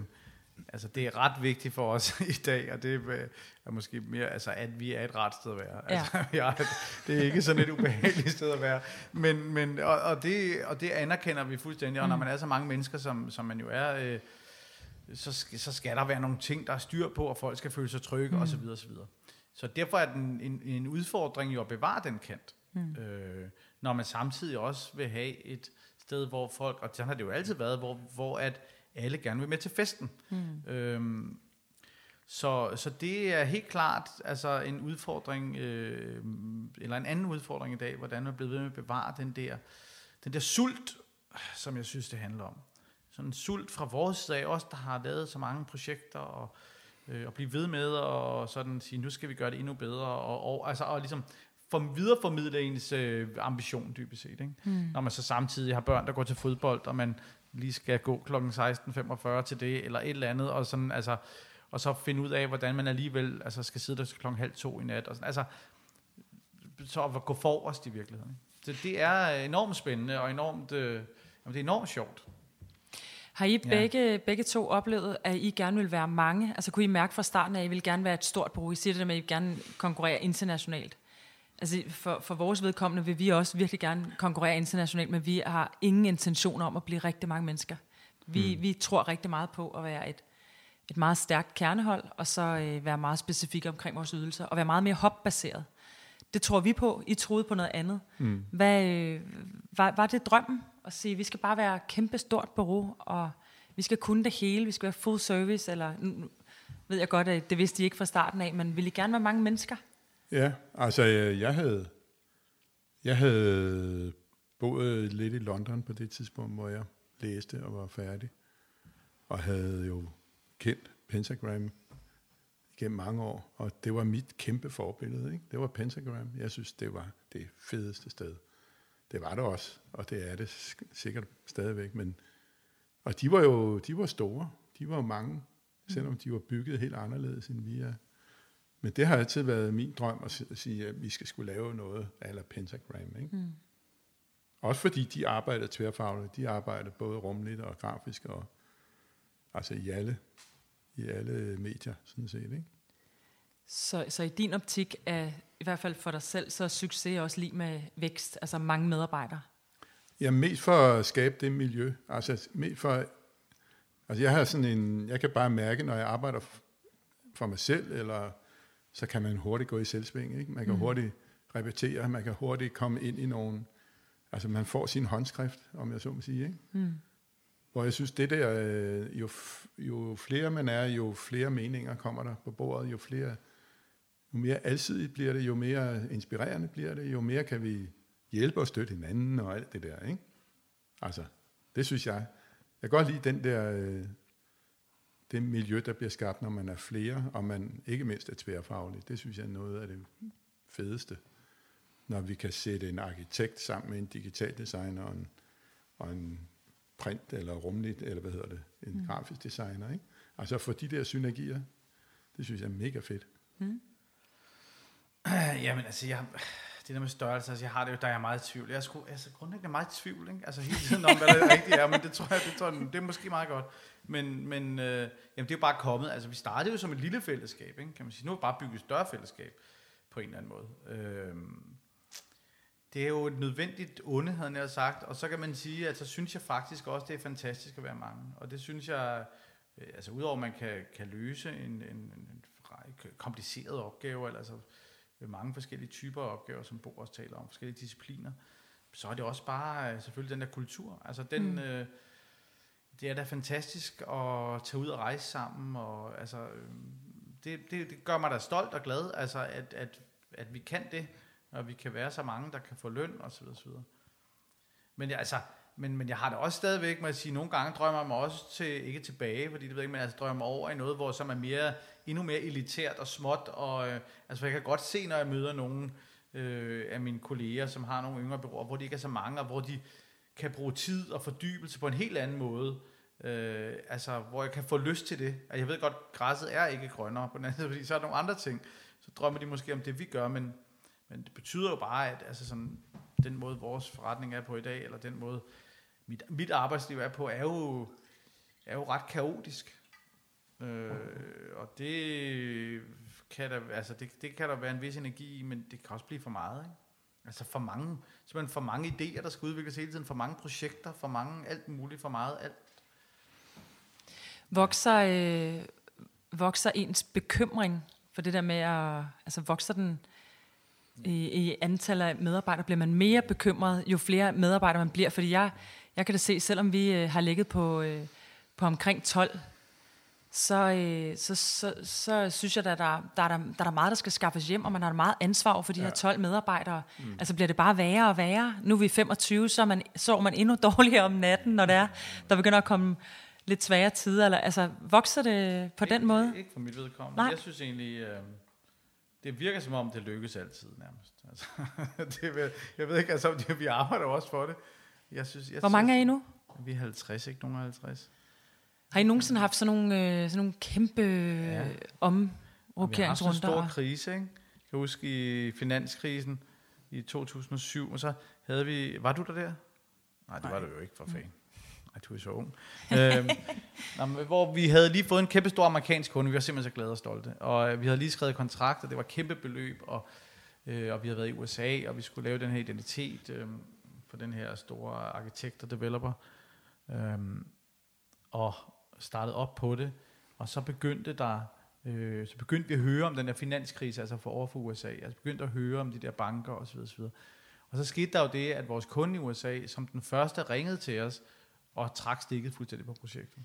altså, det er ret vigtigt for os *laughs* i dag, og det øh, er måske mere, altså, at vi er et ret sted at være. Ja. Altså, *laughs* ja, det er ikke sådan et ubehageligt sted at være. Men, men, og, og, det, og det anerkender vi fuldstændig, og når man er så mange mennesker, som, som man jo er, øh, så, skal, så skal der være nogle ting, der er styr på, og folk skal føle sig trygge, mm. osv. osv. Så derfor er den en, en udfordring jo at bevare den kant. Mm. Øh, når man samtidig også vil have et sted, hvor folk, og sådan har det jo altid været, hvor, hvor at alle gerne vil med til festen. Mm. Øhm, så, så det er helt klart altså en udfordring, øh, eller en anden udfordring i dag, hvordan man bliver ved med at bevare den der, den der sult, som jeg synes, det handler om. Sådan en sult fra vores side os der har lavet så mange projekter, og, øh, og blive ved med, og sådan sige, nu skal vi gøre det endnu bedre, og, og, altså, og ligesom for, videreformidle ens øh, ambition dybest set. Ikke? Mm. Når man så samtidig har børn, der går til fodbold, og man lige skal gå kl. 16.45 til det, eller et eller andet, og sådan, altså, og så finde ud af, hvordan man alligevel altså, skal sidde der til klokken halv to i nat. Og sådan. Altså, så at gå forrest i virkeligheden. Så det er enormt spændende, og enormt, øh, jamen, det er enormt sjovt. har I begge, begge to oplevet, at I gerne vil være mange? Altså kunne I mærke fra starten, at I vil gerne være et stort bureau? I siger det med, at I gerne konkurrere internationalt. Altså for, for vores vedkommende vil vi også virkelig gerne konkurrere internationalt, men vi har ingen intention om at blive rigtig mange mennesker. Vi, mm. vi tror rigtig meget på at være et, et meget stærkt kernehold, og så øh, være meget specifikke omkring vores ydelser, og være meget mere hopbaseret. Det tror vi på. I troede på noget andet. Mm. Hvad, øh, var, var det drømmen at sige, vi skal bare være et kæmpe stort bureau, og vi skal kunne det hele, vi skal være full service, eller nu ved jeg godt, at det vidste I ikke fra starten af, men vil I gerne være mange mennesker? Ja, altså øh, jeg havde, jeg havde boet lidt i London på det tidspunkt, hvor jeg læste og var færdig, og havde jo kendt Pentagram gennem mange år, og det var mit kæmpe forbillede. Ikke? Det var Pentagram. Jeg synes, det var det fedeste sted. Det var det også, og det er det sikkert stadigvæk. Men, og de var jo de var store. De var mange, selvom de var bygget helt anderledes, end vi er. Men det har altid været min drøm at sige, at vi skal skulle lave noget eller pentagram. Ikke? Mm. Også fordi de arbejder tværfagligt. De arbejder både rumligt og grafisk, og altså i alle, i alle medier, sådan set. Ikke? Så, så i din optik er, i hvert fald for dig selv, så er succes også lige med vækst, altså mange medarbejdere? Ja, mest for at skabe det miljø. Altså, mest for, altså jeg har sådan en, jeg kan bare mærke, når jeg arbejder for mig selv, eller så kan man hurtigt gå i selvsving. Ikke? Man kan mm. hurtigt repetere, man kan hurtigt komme ind i nogle, altså man får sin håndskrift, om jeg så må sige. Ikke? Mm. Hvor jeg synes, det der, øh, jo, jo flere man er, jo flere meninger kommer der på bordet, jo flere, jo mere alsidigt bliver det, jo mere inspirerende bliver det, jo mere kan vi hjælpe og støtte hinanden og alt det der. Ikke? Altså, det synes jeg. Jeg kan godt lide den der, øh, det miljø, der bliver skabt, når man er flere, og man ikke mindst er tværfaglig. Det synes jeg er noget af det fedeste. Når vi kan sætte en arkitekt sammen med en digital designer og en, og en print eller rumligt, eller hvad hedder det, en mm. grafisk designer. Ikke? Altså for de der synergier, det synes jeg er mega fedt. Mm. *clears throat* Jamen altså, jeg, det der med størrelse, altså jeg har det jo, der er jeg meget i tvivl. Jeg er sgu, altså grundlæggende meget i tvivl, ikke? Altså hele tiden om, hvad det *laughs* rigtigt er, men det tror jeg, det, tror jeg, det er måske meget godt. Men, men øh, jamen, det er jo bare kommet, altså vi startede jo som et lille fællesskab, ikke? kan man sige. Nu er vi bare bygget et større fællesskab, på en eller anden måde. Øh, det er jo et nødvendigt onde, havde jeg sagt, og så kan man sige, at så synes jeg faktisk også, det er fantastisk at være mange. Og det synes jeg, øh, altså udover at man kan, kan løse en, en, en kompliceret opgave, eller altså mange forskellige typer af opgaver, som Bo også taler om, forskellige discipliner, så er det også bare øh, selvfølgelig den der kultur. Altså den, mm. øh, det er da fantastisk at tage ud og rejse sammen, og altså, øh, det, det, det gør mig da stolt og glad, altså at, at, at vi kan det, og vi kan være så mange, der kan få løn, osv. osv. Men altså, men, men jeg har det også stadigvæk med at sige, nogle gange drømmer jeg mig også til, ikke tilbage, fordi det ved jeg ikke, men altså drømmer over i noget, hvor som er mere, endnu mere elitært og småt, og øh, altså jeg kan godt se, når jeg møder nogen øh, af mine kolleger, som har nogle yngre bureauer, hvor de ikke er så mange, og hvor de kan bruge tid og fordybelse på en helt anden måde, øh, altså hvor jeg kan få lyst til det. Altså, jeg ved godt, græsset er ikke grønnere på den anden *laughs* fordi så er der nogle andre ting, så drømmer de måske om det, vi gør, men, men det betyder jo bare, at altså sådan, den måde, vores forretning er på i dag, eller den måde, mit, mit arbejdsliv er på, er jo, er jo ret kaotisk. Øh, og det kan, der, altså det, det kan der være en vis energi i, men det kan også blive for meget. Ikke? Altså for mange, simpelthen for mange idéer, der skal udvikles hele tiden, for mange projekter, for mange, alt muligt, for meget, alt. Vokser, øh, vokser ens bekymring for det der med at, altså vokser den i, i antallet af medarbejdere, bliver man mere bekymret, jo flere medarbejdere man bliver, fordi jeg, jeg kan da se, selvom vi øh, har ligget på, øh, på omkring 12, så, øh, så, så, så synes jeg, at der, der, der, der, der er meget, der skal skaffes hjem, og man har meget ansvar for de ja. her 12 medarbejdere. Mm. Altså bliver det bare værre og værre. Nu er vi 25, så man, så man endnu *laughs* dårligere om natten, når det er, der begynder at komme lidt svære tider. Eller, altså, vokser det på ikke, den måde? Ikke for mit vedkommende. Nej. Jeg synes egentlig, øh, det virker som om, det lykkes altid nærmest. *laughs* Altså, det, jeg ved ikke, altså, vi arbejder også for det. Jeg synes, jeg Hvor mange er I nu? Vi er 50, ikke? Nogen 50. Har I nogensinde haft sådan nogle, øh, sådan nogle kæmpe ja. omrokeringsrunder? Vi har haft en stor krise, ikke? Jeg kan huske i finanskrisen i 2007, og så havde vi... Var du der der? Nej, det Nej. var du jo ikke, for fanden. Nej, du er så ung. øhm, *laughs* nå, hvor vi havde lige fået en kæmpe stor amerikansk kunde, vi var simpelthen så glade og stolte. Og øh, vi havde lige skrevet kontrakt, og det var kæmpe beløb, og, øh, og vi havde været i USA, og vi skulle lave den her identitet øh, for den her store arkitekt og developer. øhm, og startede op på det, og så begyndte der øh, så begyndte vi at høre om den der finanskrise, altså for over for USA. Altså begyndte at høre om de der banker osv. osv. Og så skete der jo det, at vores kunde i USA, som den første ringede til os, og trak stikket fuldstændig på projektet.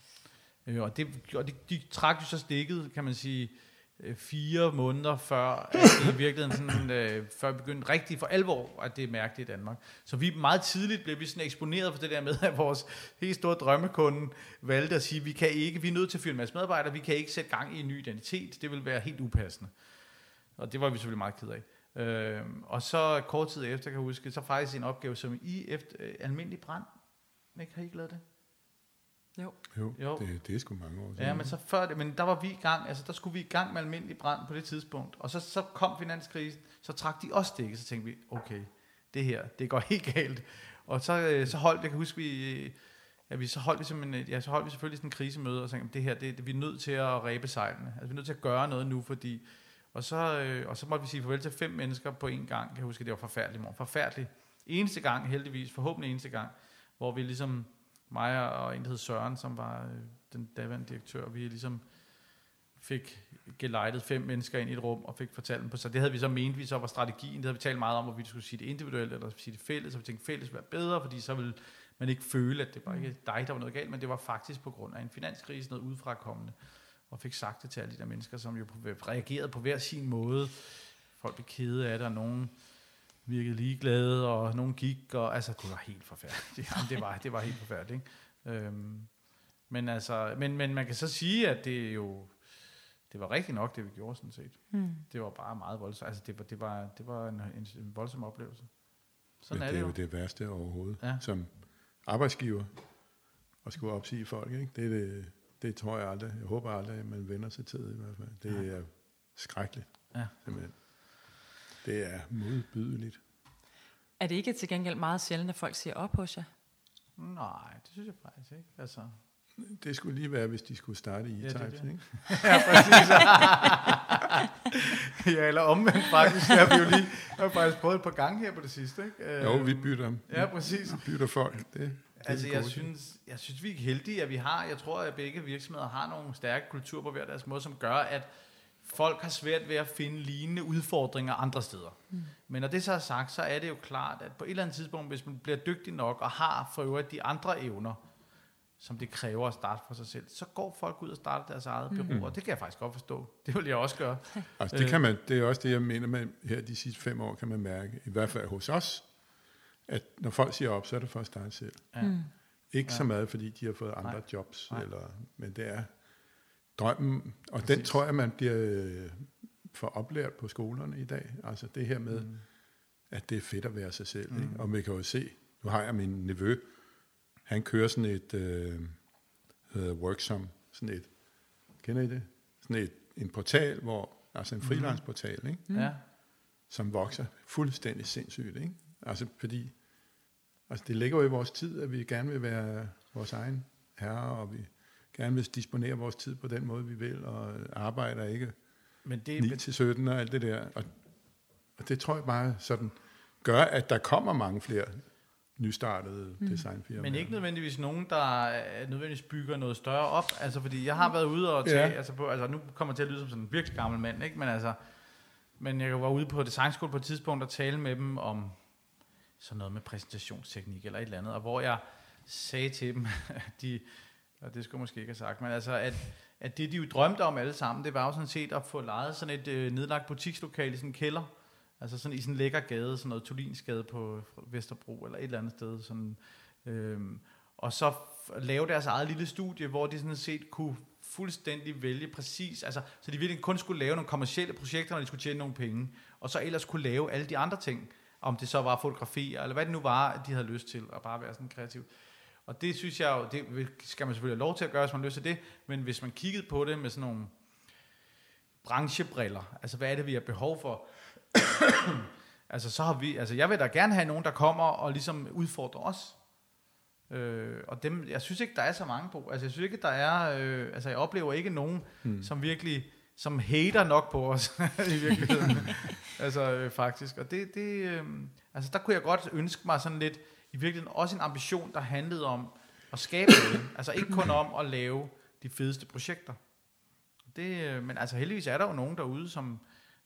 Øh, og det, og de, de trak jo så stikket, kan man sige, Øh, fire måneder før, at det i virkeligheden sådan, øh, før begyndte rigtig for alvor, at det er mærkeligt i Danmark. Så vi meget tidligt blev vi sådan eksponeret for det der med, at vores helt store drømmekunde valgte at sige, vi kan ikke, vi er nødt til at fyre en masse medarbejdere, vi kan ikke sætte gang i en ny identitet, det vil være helt upassende. Og det var vi selvfølgelig meget ked af. Øh, og så kort tid efter, kan jeg huske, så faktisk en opgave, som i efter, øh, almindelig brand. Ikke, har I ikke lavet det? Jo. Jo, Jo. Det, det er sgu mange år siden. Ja, men så før det, men der var vi i gang, altså der skulle vi i gang med almindelig brand på det tidspunkt, og så, så kom finanskrisen, så trak de også stikket, så tænkte vi, okay, det her, det går *laughs* helt galt. Og så, øh, så holdt, jeg kan huske, vi, ja, vi så holdt vi simpelthen, ja, så holdt vi selvfølgelig sådan en krisemøde, og så tænkte, det her, det, det, vi er nødt til at ræbe sejlene, altså vi er nødt til at gøre noget nu, fordi, og så, øh, og så måtte vi sige farvel til fem mennesker på en gang, jeg huske, det var forfærdeligt morgen, forfærdeligt. Eneste gang, heldigvis, forhåbentlig eneste gang, hvor vi ligesom, mig og en, der hed Søren, som var øh, den daværende direktør, vi ligesom fik gelejtet fem mennesker ind i et rum og fik fortalt dem på sig. Det havde vi så ment, vi så var strategien. Det havde vi talt meget om, hvor vi skulle sige det individuelt eller sige det fælles, og vi tænkte, fælles være bedre, fordi så ville man ikke føle, at det var ikke dig, der var noget galt, men det var faktisk på grund af en finanskrise, noget udefrakommende, og fik sagt det til alle de der mennesker, som jo reagerede på hver sin måde. Folk blev kede af det, og nogen virkede ligeglade, og nogen gik, og altså, det var helt forfærdeligt. *laughs* Jamen, det var, det var helt forfærdeligt, ikke? Øhm, men altså, men, men man kan så sige, at det jo, det var rigtigt nok, det vi gjorde sådan set. Mm. Det var bare meget voldsomt. Altså, det var, det var, det var en, en, en voldsom oplevelse. Sådan Men er det det er jo. jo det værste overhovedet, Ja. ja. som arbejdsgiver, at skulle opsige folk. Ikke? Det, det, det tror jeg aldrig. Jeg håber aldrig, at man vender sig til det i hvert fald. Det er skrækkeligt. Ja. Simpelthen. Det er modbydeligt. Er det ikke til gengæld meget sjældent, at folk siger op hos jer? Nej, det synes jeg faktisk ikke. Altså, Det skulle lige være, hvis de skulle starte i Ja, det det. ikke? *laughs* ja, præcis. *laughs* ja, eller omvendt faktisk. Det har vi jo lige jeg har faktisk prøvet et par gange her på det sidste. Ikke? Jo, Øhm, vi bytter, Ja, præcis. vi bytter folk. Det, det Altså, jeg synes, jeg synes, vi er heldige, at vi har, jeg tror, at begge virksomheder har nogle stærke kulturer på hver deres måde, som gør, at folk har svært ved at finde lignende udfordringer andre steder. Mm. Men når det så er sagt, så er det jo klart, at på et eller andet tidspunkt, hvis man bliver dygtig nok og har for øvrigt de andre evner, som det kræver at starte for sig selv, så går folk ud og starter deres eget bureau, Mm. og det kan jeg faktisk godt forstå. Det vil jeg også gøre. *laughs* Altså, det, kan man, det er også det, jeg mener med her de sidste fem år, kan man mærke, i hvert fald hos os, at når folk siger op, så er det for at starte selv. Ja. Mm. Ikke Ja. så meget, fordi de har fået andre Nej. jobs, Nej. eller, men det er drømmen, og den Præcis. tror jeg, man bliver øh, for oplært på skolerne i dag. Altså det her med, Mm. at det er fedt at være sig selv. Mm. Ikke? Og man kan jo se, nu har jeg min nevø, han kører sådan et, øh, hedder Worksom, sådan et, kender I det? Sådan et, en portal, hvor, altså en Mhm. freelance-portal, ikke? Mm. Ja. som vokser fuldstændig sindssygt. Ikke? Altså fordi, altså det ligger jo i vores tid, at vi gerne vil være vores egen herre, og vi gerne vil disponere vores tid på den måde, vi vil, og arbejder ikke Men det, 9 til 17 og alt det der. Og, og det tror jeg bare sådan gør, at der kommer mange flere nystartede mm. designfirmaer. Men ikke nødvendigvis nogen, der øh, nødvendigvis bygger noget større op. Altså, fordi jeg har været ude og tage, Ja. altså, på, altså nu kommer jeg til at lyde som sådan en virkelig gammel mand, ikke? Men altså, men jeg var ude på designskole på et tidspunkt og tale med dem om sådan noget med præsentationsteknik eller et eller andet, og hvor jeg sagde til dem, *laughs* de, og det skulle jeg måske ikke have sagt, men altså, at, at det de jo drømte om alle sammen, det var jo sådan set at få lejet sådan et øh, nedlagt butikslokale i sådan en kælder, altså sådan i sådan en lækker gade, sådan noget Tulinsgade på Vesterbro eller et eller andet sted, sådan, øh, og så lave deres eget lille studie, hvor de sådan set kunne fuldstændig vælge præcis, altså, så de virkelig kun skulle lave nogle kommercielle projekter, når de skulle tjene nogle penge, og så ellers kunne lave alle de andre ting, om det så var fotografier, eller hvad det nu var, de havde lyst til, at bare være sådan kreativ. Og det synes jeg jo, det skal man selvfølgelig have lov til at gøre, hvis man til det, men hvis man kiggede på det med sådan nogle branchebriller, altså hvad er det, vi har behov for, *clears throat* altså så har vi, altså jeg vil da gerne have nogen, der kommer og ligesom udfordrer os. Øh, og dem, jeg synes ikke, der er så mange på. Altså jeg synes ikke, der er, øh, altså jeg oplever ikke nogen, Hmm. som virkelig, som hater nok på os *laughs* i virkeligheden. altså øh, faktisk. Og det, det øh, altså der kunne jeg godt ønske mig sådan lidt, i virkeligheden også en ambition, der handlede om at skabe noget. Altså ikke kun om at lave de fedeste projekter. Det, øh, men altså heldigvis er der jo nogen derude, som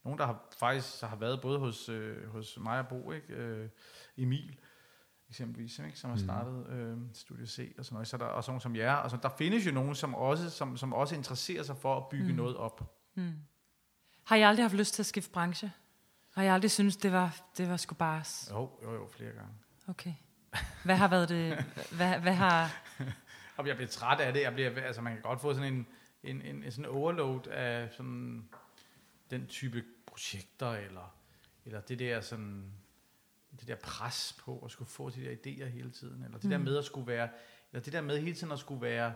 nogen, der har, faktisk har været både hos, øh, hos mig og Bo, ikke? Øh, Emil eksempelvis, ikke? som har Mhm. startet øh, Studio C og sådan noget. Så er der også nogen som jer. Og så, der findes jo nogen, som også, som, som også interesserer sig for at bygge Mm. noget op. Mm. Har I aldrig haft lyst til at skifte branche? Har I aldrig synes det var, det var sgu bare... Jo, jo, jo, flere gange. Okay. Hvad har været det... Hvad, hvad har... Og jeg bliver træt af det. Jeg bliver, altså, man kan godt få sådan en, en, en, en sådan overload af sådan den type projekter, eller, eller det der sådan, det der pres på at skulle få de der idéer hele tiden, eller det mm. der med at skulle være, eller det der med hele tiden at skulle være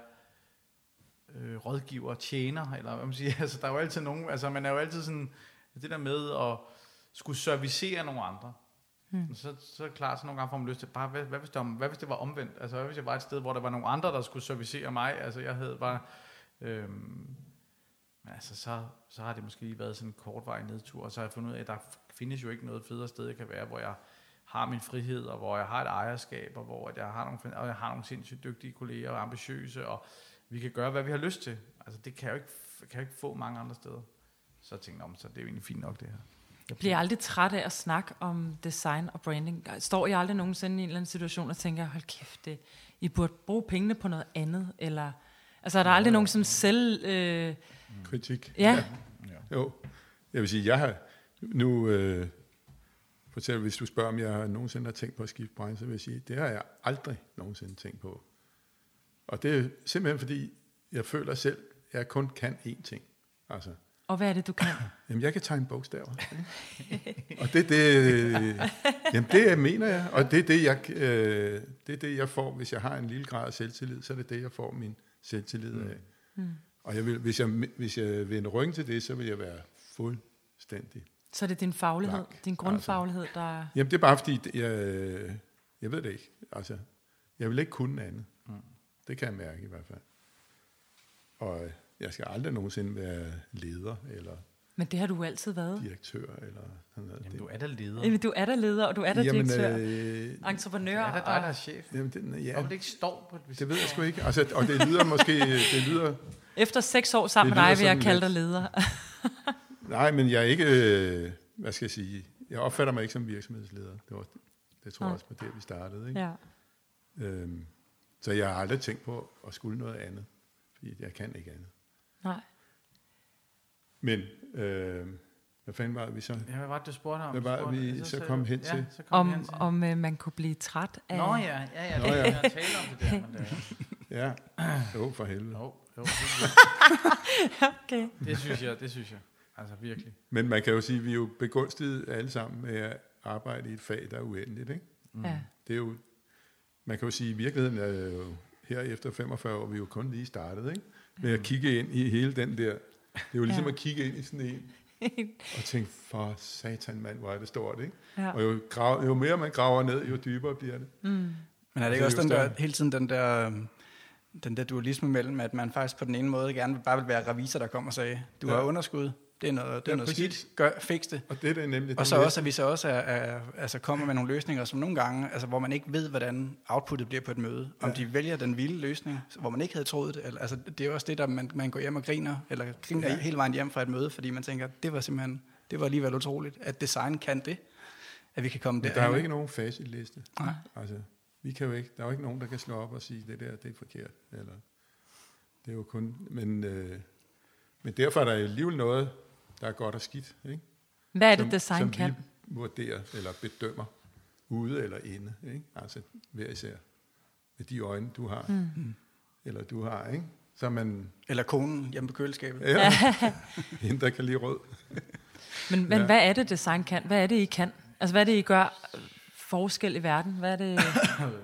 øh, rådgiver, tjener, eller hvad man siger, *laughs* altså der er jo altid nogen, altså man er jo altid sådan, det der med at skulle servicere nogle andre, mm. så, så er det klart, så nogle gange får man lyst til, bare, hvad, hvad, hvis det, hvad hvis det var omvendt, altså hvad hvis jeg var et sted, hvor der var nogle andre, der skulle servicere mig, altså jeg havde bare, øhm, men altså så, så har det måske lige været sådan en kortvej nedtur, og så har jeg fundet ud af, at der findes jo ikke noget federe sted, jeg kan være, hvor jeg har min frihed, og hvor jeg har et ejerskab, og hvor jeg har nogle, og jeg har nogle sindssygt dygtige kolleger og ambitiøse, og vi kan gøre, hvad vi har lyst til. Altså det kan jeg jo ikke, kan jeg ikke få mange andre steder. Så tænkte jeg, så det er jo egentlig fint nok det her. Jeg bliver aldrig træt af at snakke om design og branding. Står jeg aldrig nogensinde i en eller anden situation og tænker, hold kæft, det, I burde bruge pengene på noget andet, eller... Altså er der aldrig nogen sådan selv... Øh, Kritik. Ja. ja. Jo. Jeg vil sige, jeg har nu... Øh, fortæl, hvis du spørger, om jeg nogensinde har tænkt på at skifte branche, så vil jeg sige, det har jeg aldrig nogensinde tænkt på. Og det er simpelthen fordi, jeg føler selv, at jeg kun kan én ting. Altså, og hvad er det, du kan? *clears throat* Jamen, jeg kan tegne bogstaver. og det, det, jamen, det mener jeg. Og det er det, jeg, øh, det er det, jeg får, hvis jeg har en lille grad af selvtillid, så er det det, jeg får min selvtillid af. Mm. Og jeg vil, hvis, jeg, hvis jeg vender ryggen til det, så vil jeg være fuldstændig Så er det din faglighed, blank. din grundfaglighed, altså, der... Jamen, det er bare fordi, jeg, jeg ved det ikke. Altså, jeg vil ikke kunne andet. Mm. Det kan jeg mærke i hvert fald. Og jeg skal aldrig nogensinde være leder, eller men det har du altid været. Direktør eller sådan noget. Jamen, du er da leder. Jamen, du er da leder, og du er da jamen, direktør. Øh, Entreprenør. Er det dig, der er chef? Jamen, det, ja. Hvorfor det ikke står på et Det ved jeg sgu ikke. Altså, og det lyder måske... Det lyder, Efter seks år sammen med dig, vil jeg kalde dig leder. *laughs* nej, men jeg er ikke... Øh, hvad skal jeg sige? Jeg opfatter mig ikke som virksomhedsleder. Det, var, det tror jeg også på det, vi startede. Ikke? Ja. Øhm, så jeg har aldrig tænkt på at skulle noget andet. Fordi jeg kan ikke andet. Nej. Men, øh, hvad fanden var det, vi så? Ja, hvad var det, du spurgte om? Hvad var det, vi så, så kom hen til? Ja, så kom om hen til. om uh, man kunne blive træt af... Nå ja, ja, ja, Nå, ja. jeg tale om det der. Men det *clears throat* ja, jo, for helvede. Jo, jo, *laughs* okay. Det synes jeg, det synes jeg. Altså virkelig. Men man kan jo sige, at vi er jo begunstiget alle sammen med at arbejde i et fag, der er uendeligt. Ikke? Mm. Ja. Det er jo, man kan jo sige, at i virkeligheden er jo her efter 45 år, vi er jo kun lige startet, ikke? Med at kigge ind i hele den der det er jo ligesom ja. at kigge ind i sådan en, *laughs* og tænke, for satan mand, hvor er det stort, ikke? Ja. Og jo, grav, jo mere man graver ned, jo dybere bliver det. Mm. Men er det ikke også den der, hele tiden den der, øhm, den der dualisme mellem, at man faktisk på den ene måde gerne bare vil være revisor, der kommer og sagde, du ja. har underskud, det er noget, det er ja, noget skidt. Gør, fix det. Og det er nemlig. Og så også, at vi så også er, er, altså kommer med nogle løsninger, som nogle gange, altså, hvor man ikke ved, hvordan outputtet bliver på et møde. Om ja. de vælger den vilde løsning, hvor man ikke havde troet det. Altså, det er også det, der man, man går hjem og griner, eller griner ja. hele vejen hjem fra et møde, fordi man tænker, det var simpelthen, det var alligevel utroligt, at design kan det. At vi kan komme der. der er jo ikke nogen facitliste. Nej. Altså, vi kan jo ikke, der er jo ikke nogen, der kan slå op og sige, det der, det er forkert. Eller, det er jo kun, men, øh, men derfor er der alligevel noget, der er godt og skidt. Ikke? Hvad er det, som, design som kan? Som vi vurderer eller bedømmer ude eller inde. Ikke? Altså hver især med de øjne, du har. Mm. Eller du har, ikke? Så man, eller konen hjemme på køleskabet. Ja, *laughs* hende, der kan lide rød. men men ja. hvad er det, design kan? Hvad er det, I kan? Altså, hvad er det, I gør forskel i verden? Hvad er det...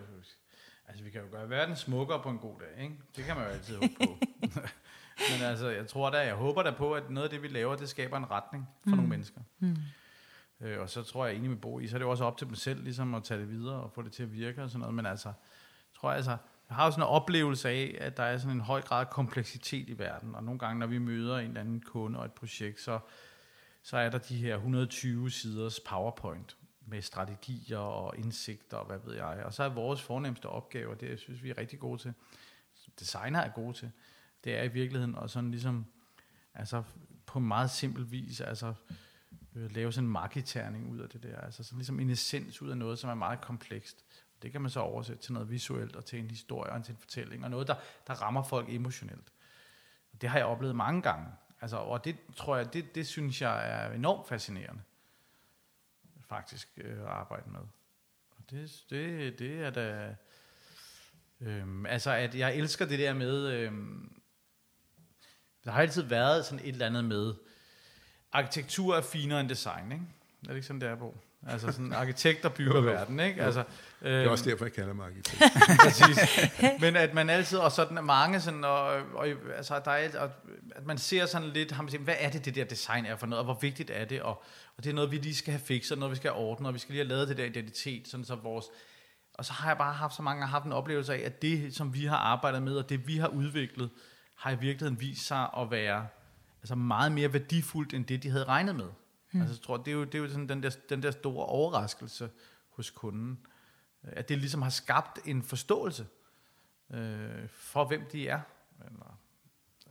*coughs* altså, vi kan jo gøre verden smukkere på en god dag, ikke? Det kan man jo altid håbe på. *laughs* Men altså, jeg tror da, jeg håber da på, at noget af det, vi laver, det skaber en retning for mm. nogle mennesker. Mm. Øh, og så tror jeg egentlig med Bo i, så er det jo også op til dem selv, ligesom at tage det videre og få det til at virke og sådan noget. Men altså, tror jeg altså, jeg har jo sådan en oplevelse af, at der er sådan en høj grad af kompleksitet i verden. Og nogle gange, når vi møder en eller anden kunde og et projekt, så, så er der de her 120 siders PowerPoint med strategier og indsigter og hvad ved jeg. Og så er vores fornemmeste opgave, og det jeg synes vi er rigtig gode til, designer er gode til, det er i virkeligheden og sådan ligesom, altså på meget simpel vis, altså øh, lave sådan en markiterning ud af det der, altså sådan ligesom en essens ud af noget, som er meget komplekst. Det kan man så oversætte til noget visuelt og til en historie og til en fortælling, og noget, der, der rammer folk emotionelt. Det har jeg oplevet mange gange. Altså, og det tror jeg, det, det synes jeg er enormt fascinerende, faktisk øh, at arbejde med. Og det, det, det er da... Øhm, altså, at jeg elsker det der med... Øhm, der har altid været sådan et eller andet med, arkitektur er finere end design, ikke? Er det ikke sådan, det er, Bo? Altså sådan arkitekter bygger Jo, jo. verden, ikke? Altså, Det er øhm, også derfor, jeg kalder mig arkitekt. *laughs* Præcis. Men at man altid, og sådan mange sådan, og, og altså, der er, og, at man ser sådan lidt, ham siger, hvad er det, det der design er for noget, og hvor vigtigt er det, og, og det er noget, vi lige skal have fikset, noget, vi skal have ordnet, og vi skal lige have lavet det der identitet, sådan så vores, og så har jeg bare haft så mange gange haft en oplevelse af, at det, som vi har arbejdet med, og det, vi har udviklet, har i virkeligheden vist sig at være altså meget mere værdifuldt, end det, de havde regnet med. Mm. Altså, jeg tror, det er jo, det er jo sådan den der, den der store overraskelse hos kunden, at det ligesom har skabt en forståelse øh, for, hvem de er. Eller,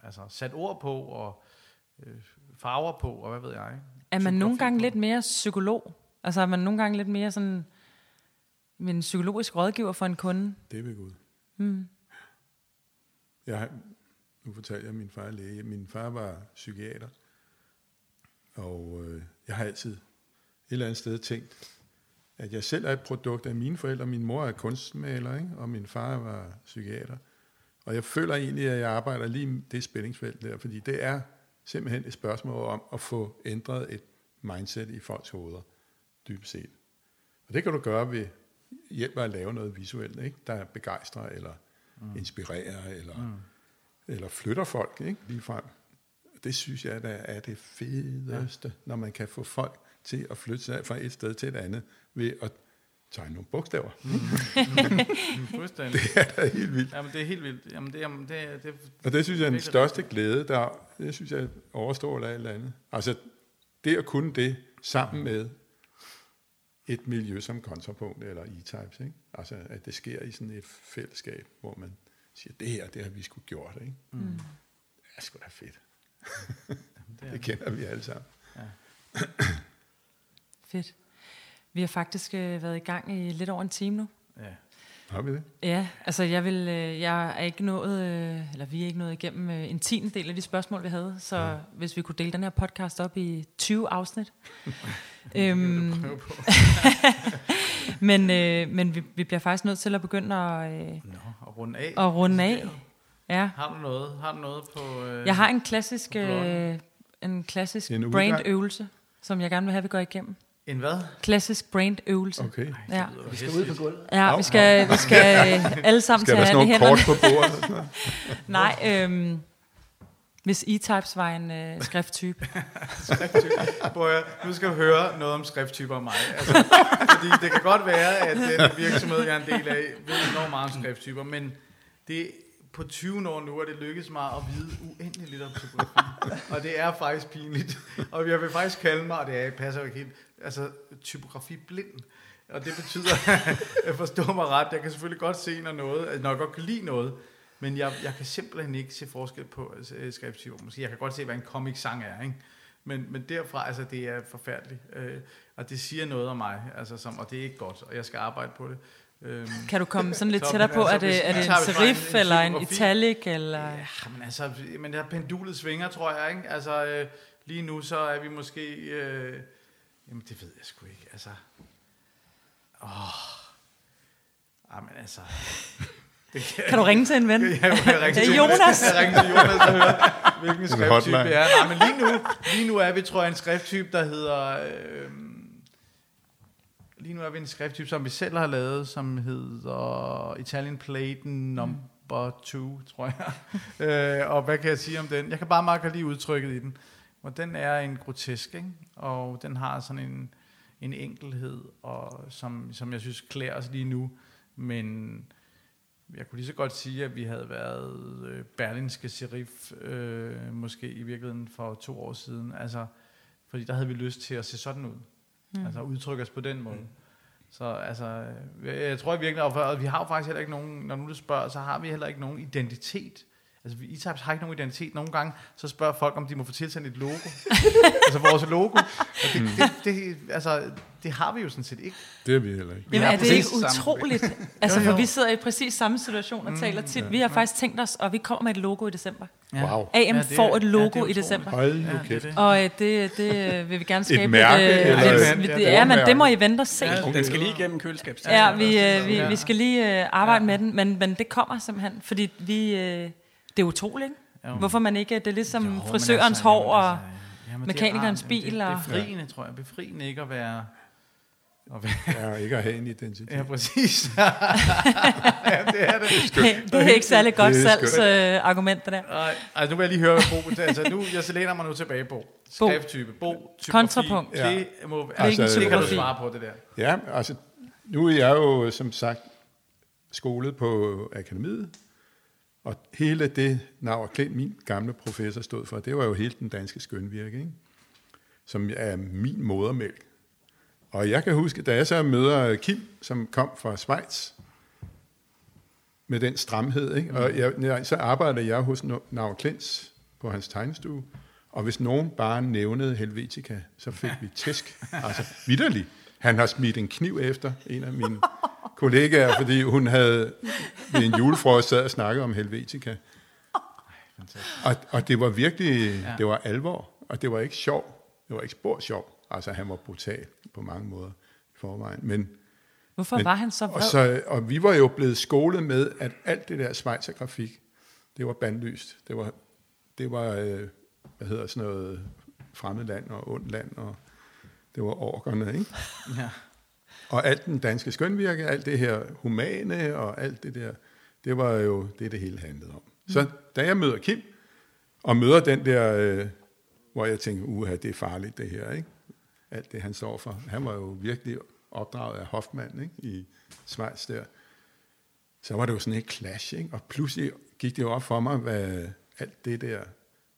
altså sat ord på, og øh, farver på, og hvad ved jeg. Ikke? Er man nogle gange på. lidt mere psykolog? Altså er man nogle gange lidt mere sådan en psykologisk rådgiver for en kunde? Det er ved Gud. Mm. Jeg, har- nu fortalte jeg, at min far er læge. Min far var psykiater. Og øh, jeg har altid et eller andet sted tænkt, at jeg selv er et produkt af mine forældre. Min mor er kunstmaler, ikke? og min far var psykiater. Og jeg føler egentlig, at jeg arbejder lige det spændingsfelt der, fordi det er simpelthen et spørgsmål om at få ændret et mindset i folks hoveder, dybest set. Og det kan du gøre ved hjælp af at lave noget visuelt, ikke? der begejstrer eller mm. inspirerer eller, mm. Eller flytter folk ikke? lige frem. Det synes jeg, der er det fedeste, ja. når man kan få folk til at flytte sig fra et sted til et andet ved at tegne nogle bogstaver. Mm. *laughs* Det er da helt vildt. Jamen, det er helt vildt. Jamen, det, jamen, det, det, Og det synes jeg er den største glæde, der det synes jeg overstår af alt andet. Altså det at kunne det sammen med et miljø som kontrapunkt eller e-types, ikke? Altså at det sker i sådan et fællesskab, hvor man siger, det her, det har vi sgu gjort, ikke? Mm. Det er sgu da fedt. *laughs* det, Det kender vi alle sammen. *clears throat* Fedt. Vi har faktisk øh, været i gang i lidt over en time nu. ja. Har vi det? Ja, altså jeg vil, øh, jeg er ikke nået, øh, eller vi er ikke nået igennem øh, en tiende del af de spørgsmål, vi havde. Så ja. hvis vi kunne dele den her podcast op i 20 afsnit. *laughs* øhm, Prøv på. *laughs* *laughs* men øh, men vi, vi bliver faktisk nødt til at begynde at, øh, Nå, og runde af. at runde af. Ja. Har du noget? Har du noget på... Øh, Jeg har en klassisk, øh, en klassisk En brandøvelse, som jeg gerne vil have, vi går igennem. En hvad? Klassisk brandøvelse. Okay. Ja. Vi skal ud på gulvet. Ja, vi skal, vi skal øh, alle sammen Skal der tage sådan hand i nogle hænderne. kort på bordet? sådan? *laughs* Nej, øhm, hvis E-Types var en øh, skrifttype. *laughs* skrifttype. at, nu skal du høre noget om skrifttyper og mig. Altså, fordi det kan godt være, at den virksomhed, jeg er en del af, ved enormt meget om skrifttyper, men det, på 20 år nu er det lykkedes mig at vide uendelig lidt om typografi. Og det er faktisk pinligt. Og jeg vil faktisk kalde mig, og det er, passer jo ikke helt, altså typografi blind. Og det betyder, *laughs* at forstå mig ret, jeg kan selvfølgelig godt se, når noget, når jeg godt kan lide noget, men jeg, jeg kan simpelthen ikke se forskel på øh, skrifttyper. Måske jeg kan godt se, hvad en comic-sang er, ikke? Men, men derfra, altså det er forfærdeligt. Øh, og det siger noget om mig, altså, som, og det er ikke godt, og jeg skal arbejde på det. Øhm, Kan du komme sådan lidt Så, tættere på? altså, Er det, er det en en- serif, en eller en typografi- italic? Eller? Ja, men altså, men det her pendulet svinger, tror jeg, ikke? Altså, øh, lige nu så er vi måske... Øh, jamen, det ved jeg sgu ikke, altså... Åh... Jamen, altså... Kan, Kan du ringe til en ven? *laughs* Jeg, jeg, Det er Jonas. Jeg ringer til Jonas og hører, hvilken En skrifttype det er. Nej, men lige nu, lige nu er vi, tror jeg, en skrifttype, der hedder... Øh, lige nu er vi en skrifttype, som vi selv har lavet, som hedder Italian Plate Number 2, tror jeg. øh, og hvad kan jeg sige om den? Jeg kan bare meget godt lide udtrykket i den. Og den er en grotesk, ikke? Og den har sådan en, en enkelhed, og som, som jeg synes klæder os lige nu. Men jeg kunne lige så godt sige, at vi havde været øh, berlinske serif, øh, måske i virkeligheden for to år siden. Altså, fordi der havde vi lyst til at se sådan ud. Mm. Altså udtrykke os på den måde. Mm. Så altså, øh, jeg tror i virkeligheden, og og vi har jo faktisk heller ikke nogen, når nu du spørger, så har vi heller ikke nogen identitet. Altså, vi E-Types har ikke nogen identitet. Nogle gange, så spørger folk, om de må få tilsendt et logo. *laughs* altså vores logo. Og det, det, det, altså, det har vi jo sådan set ikke. Det er vi heller ikke. Jamen har er det ikke utroligt? *laughs* Altså, for vi sidder i præcis samme situation og taler tit. Vi har faktisk tænkt os, og vi kommer med et logo i december. Wow. AM Ja, det- får et ja, logo det er i december. Hold nu Ja, det er kæft. Og øh, det, det øh, vil vi gerne skabe mærke, et, eller et, et- et, et ja, men det må? I vente og se. Ja, Ja, Den skal lige igennem køleskabstiden. ja vi, øh, vi, Ja. vi skal lige øh, arbejde med den, men, men det kommer simpelthen, fordi vi, øh, det er utroligt, ikke? Jo. Hvorfor man ikke, det er ligesom Jo, men frisørens altså, hår, og altså, Jamen, Mekanikerens det er, bil Det er og- befriende, tror jeg. Befriende ikke at være... At være Ja, ikke at have en identitet. ja, præcis. *laughs* ja, det er det. det er ikke særlig godt salgsargument, det der. Ej, altså, nu vil jeg lige høre, hvad Bo... Altså, nu, jeg læner mig nu tilbage, Bo. Skrifttype. Bo, typografi. Kontrapunkt. Ja. Det, må, Altså, altså, det kan du svare på, det der. Ja, altså, nu er jeg jo som sagt skolet på akademiet, og hele det, Nauer Klint, min gamle professor, stod for, det var jo hele den danske skønvirke, ikke? som er min modermælk. Og jeg kan huske, da jeg så møder Kim, som kom fra Schweiz, med den stramhed, ikke? og jeg, jeg, så arbejdede jeg hos Nauer Klintz på hans tegnestue, og hvis nogen bare nævnede Helvetica, så fik vi tæsk. Altså, vidderligt. Han har smidt en kniv efter en af mine *laughs* kollegaer, fordi hun havde ved en julefrost sad og snakket om Helvetica. Og, og det var virkelig, Ja. det var alvor, og det var ikke sjov. Det var ikke spor sjov. Altså, han var brutal på mange måder i forvejen. Men, Hvorfor men, var han så og, vred? så, og vi var jo blevet skolet med, at alt det der svejsergrafik, det var bandlyst. Det var, det var øh, hvad hedder sådan noget, fremmedland og ondt land, og det var orkerne, ikke? Ja. Og alt den danske skønvirke, alt det her humane og alt det der, det var jo det, det hele handlede om. Så da jeg møder Kim, og møder den der, øh, hvor jeg tænker, uha, det er farligt det her, ikke? Alt det, han står for. Han var jo virkelig opdraget af Hoffmann, ikke? I Schweiz der. Så var det jo sådan et clash, ikke? Og pludselig gik det jo op for mig, hvad alt det der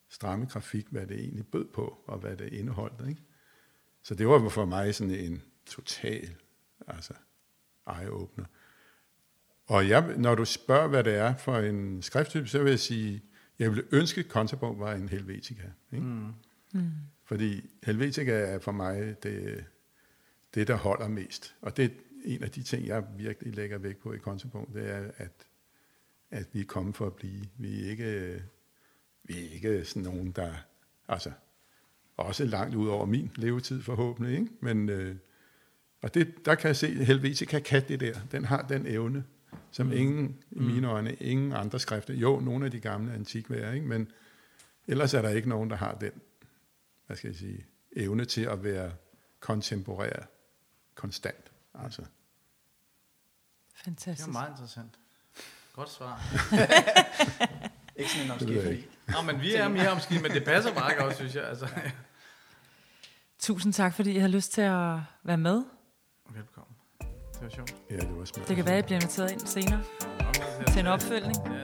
stramme grafik, hvad det egentlig bød på, og hvad det indeholdt, ikke? Så det var for mig sådan en total altså, eye-opener. Og jeg, når du spørger, hvad det er for en skrifttype, så vil jeg sige, jeg ville ønske, at Kontabog var en Helvetica. Ikke? Mm. Mm. Fordi Helvetica er for mig det, det, der holder mest. Og det er en af de ting, jeg virkelig lægger vægt på i Kontabog, det er, at, at vi er kommet for at blive. Vi er ikke, vi er ikke sådan nogen, der... Altså, også langt ud over min levetid forhåbentlig, ikke? Men, øh, og det, der kan jeg se, at Helvetica kan det der. Den har den evne, som mm. ingen, i mine øjne, ingen andre skrifter. Jo, nogle af de gamle antikværer, ikke? Men ellers er der ikke nogen, der har den, hvad skal jeg sige, evne til at være kontemporær, konstant. Altså. Det Fantastisk. var meget interessant. Godt svar. *laughs* Ikke sådan en Det omskiftning. Nå, men vi er mere omskidt, men det passer meget godt, synes jeg. Altså, Tusind tak, fordi I har lyst til at være med. velkommen. Det var sjovt. Ja, det var smart. Det kan være, at I bliver inviteret ind senere er- til en opfølgning. Ja,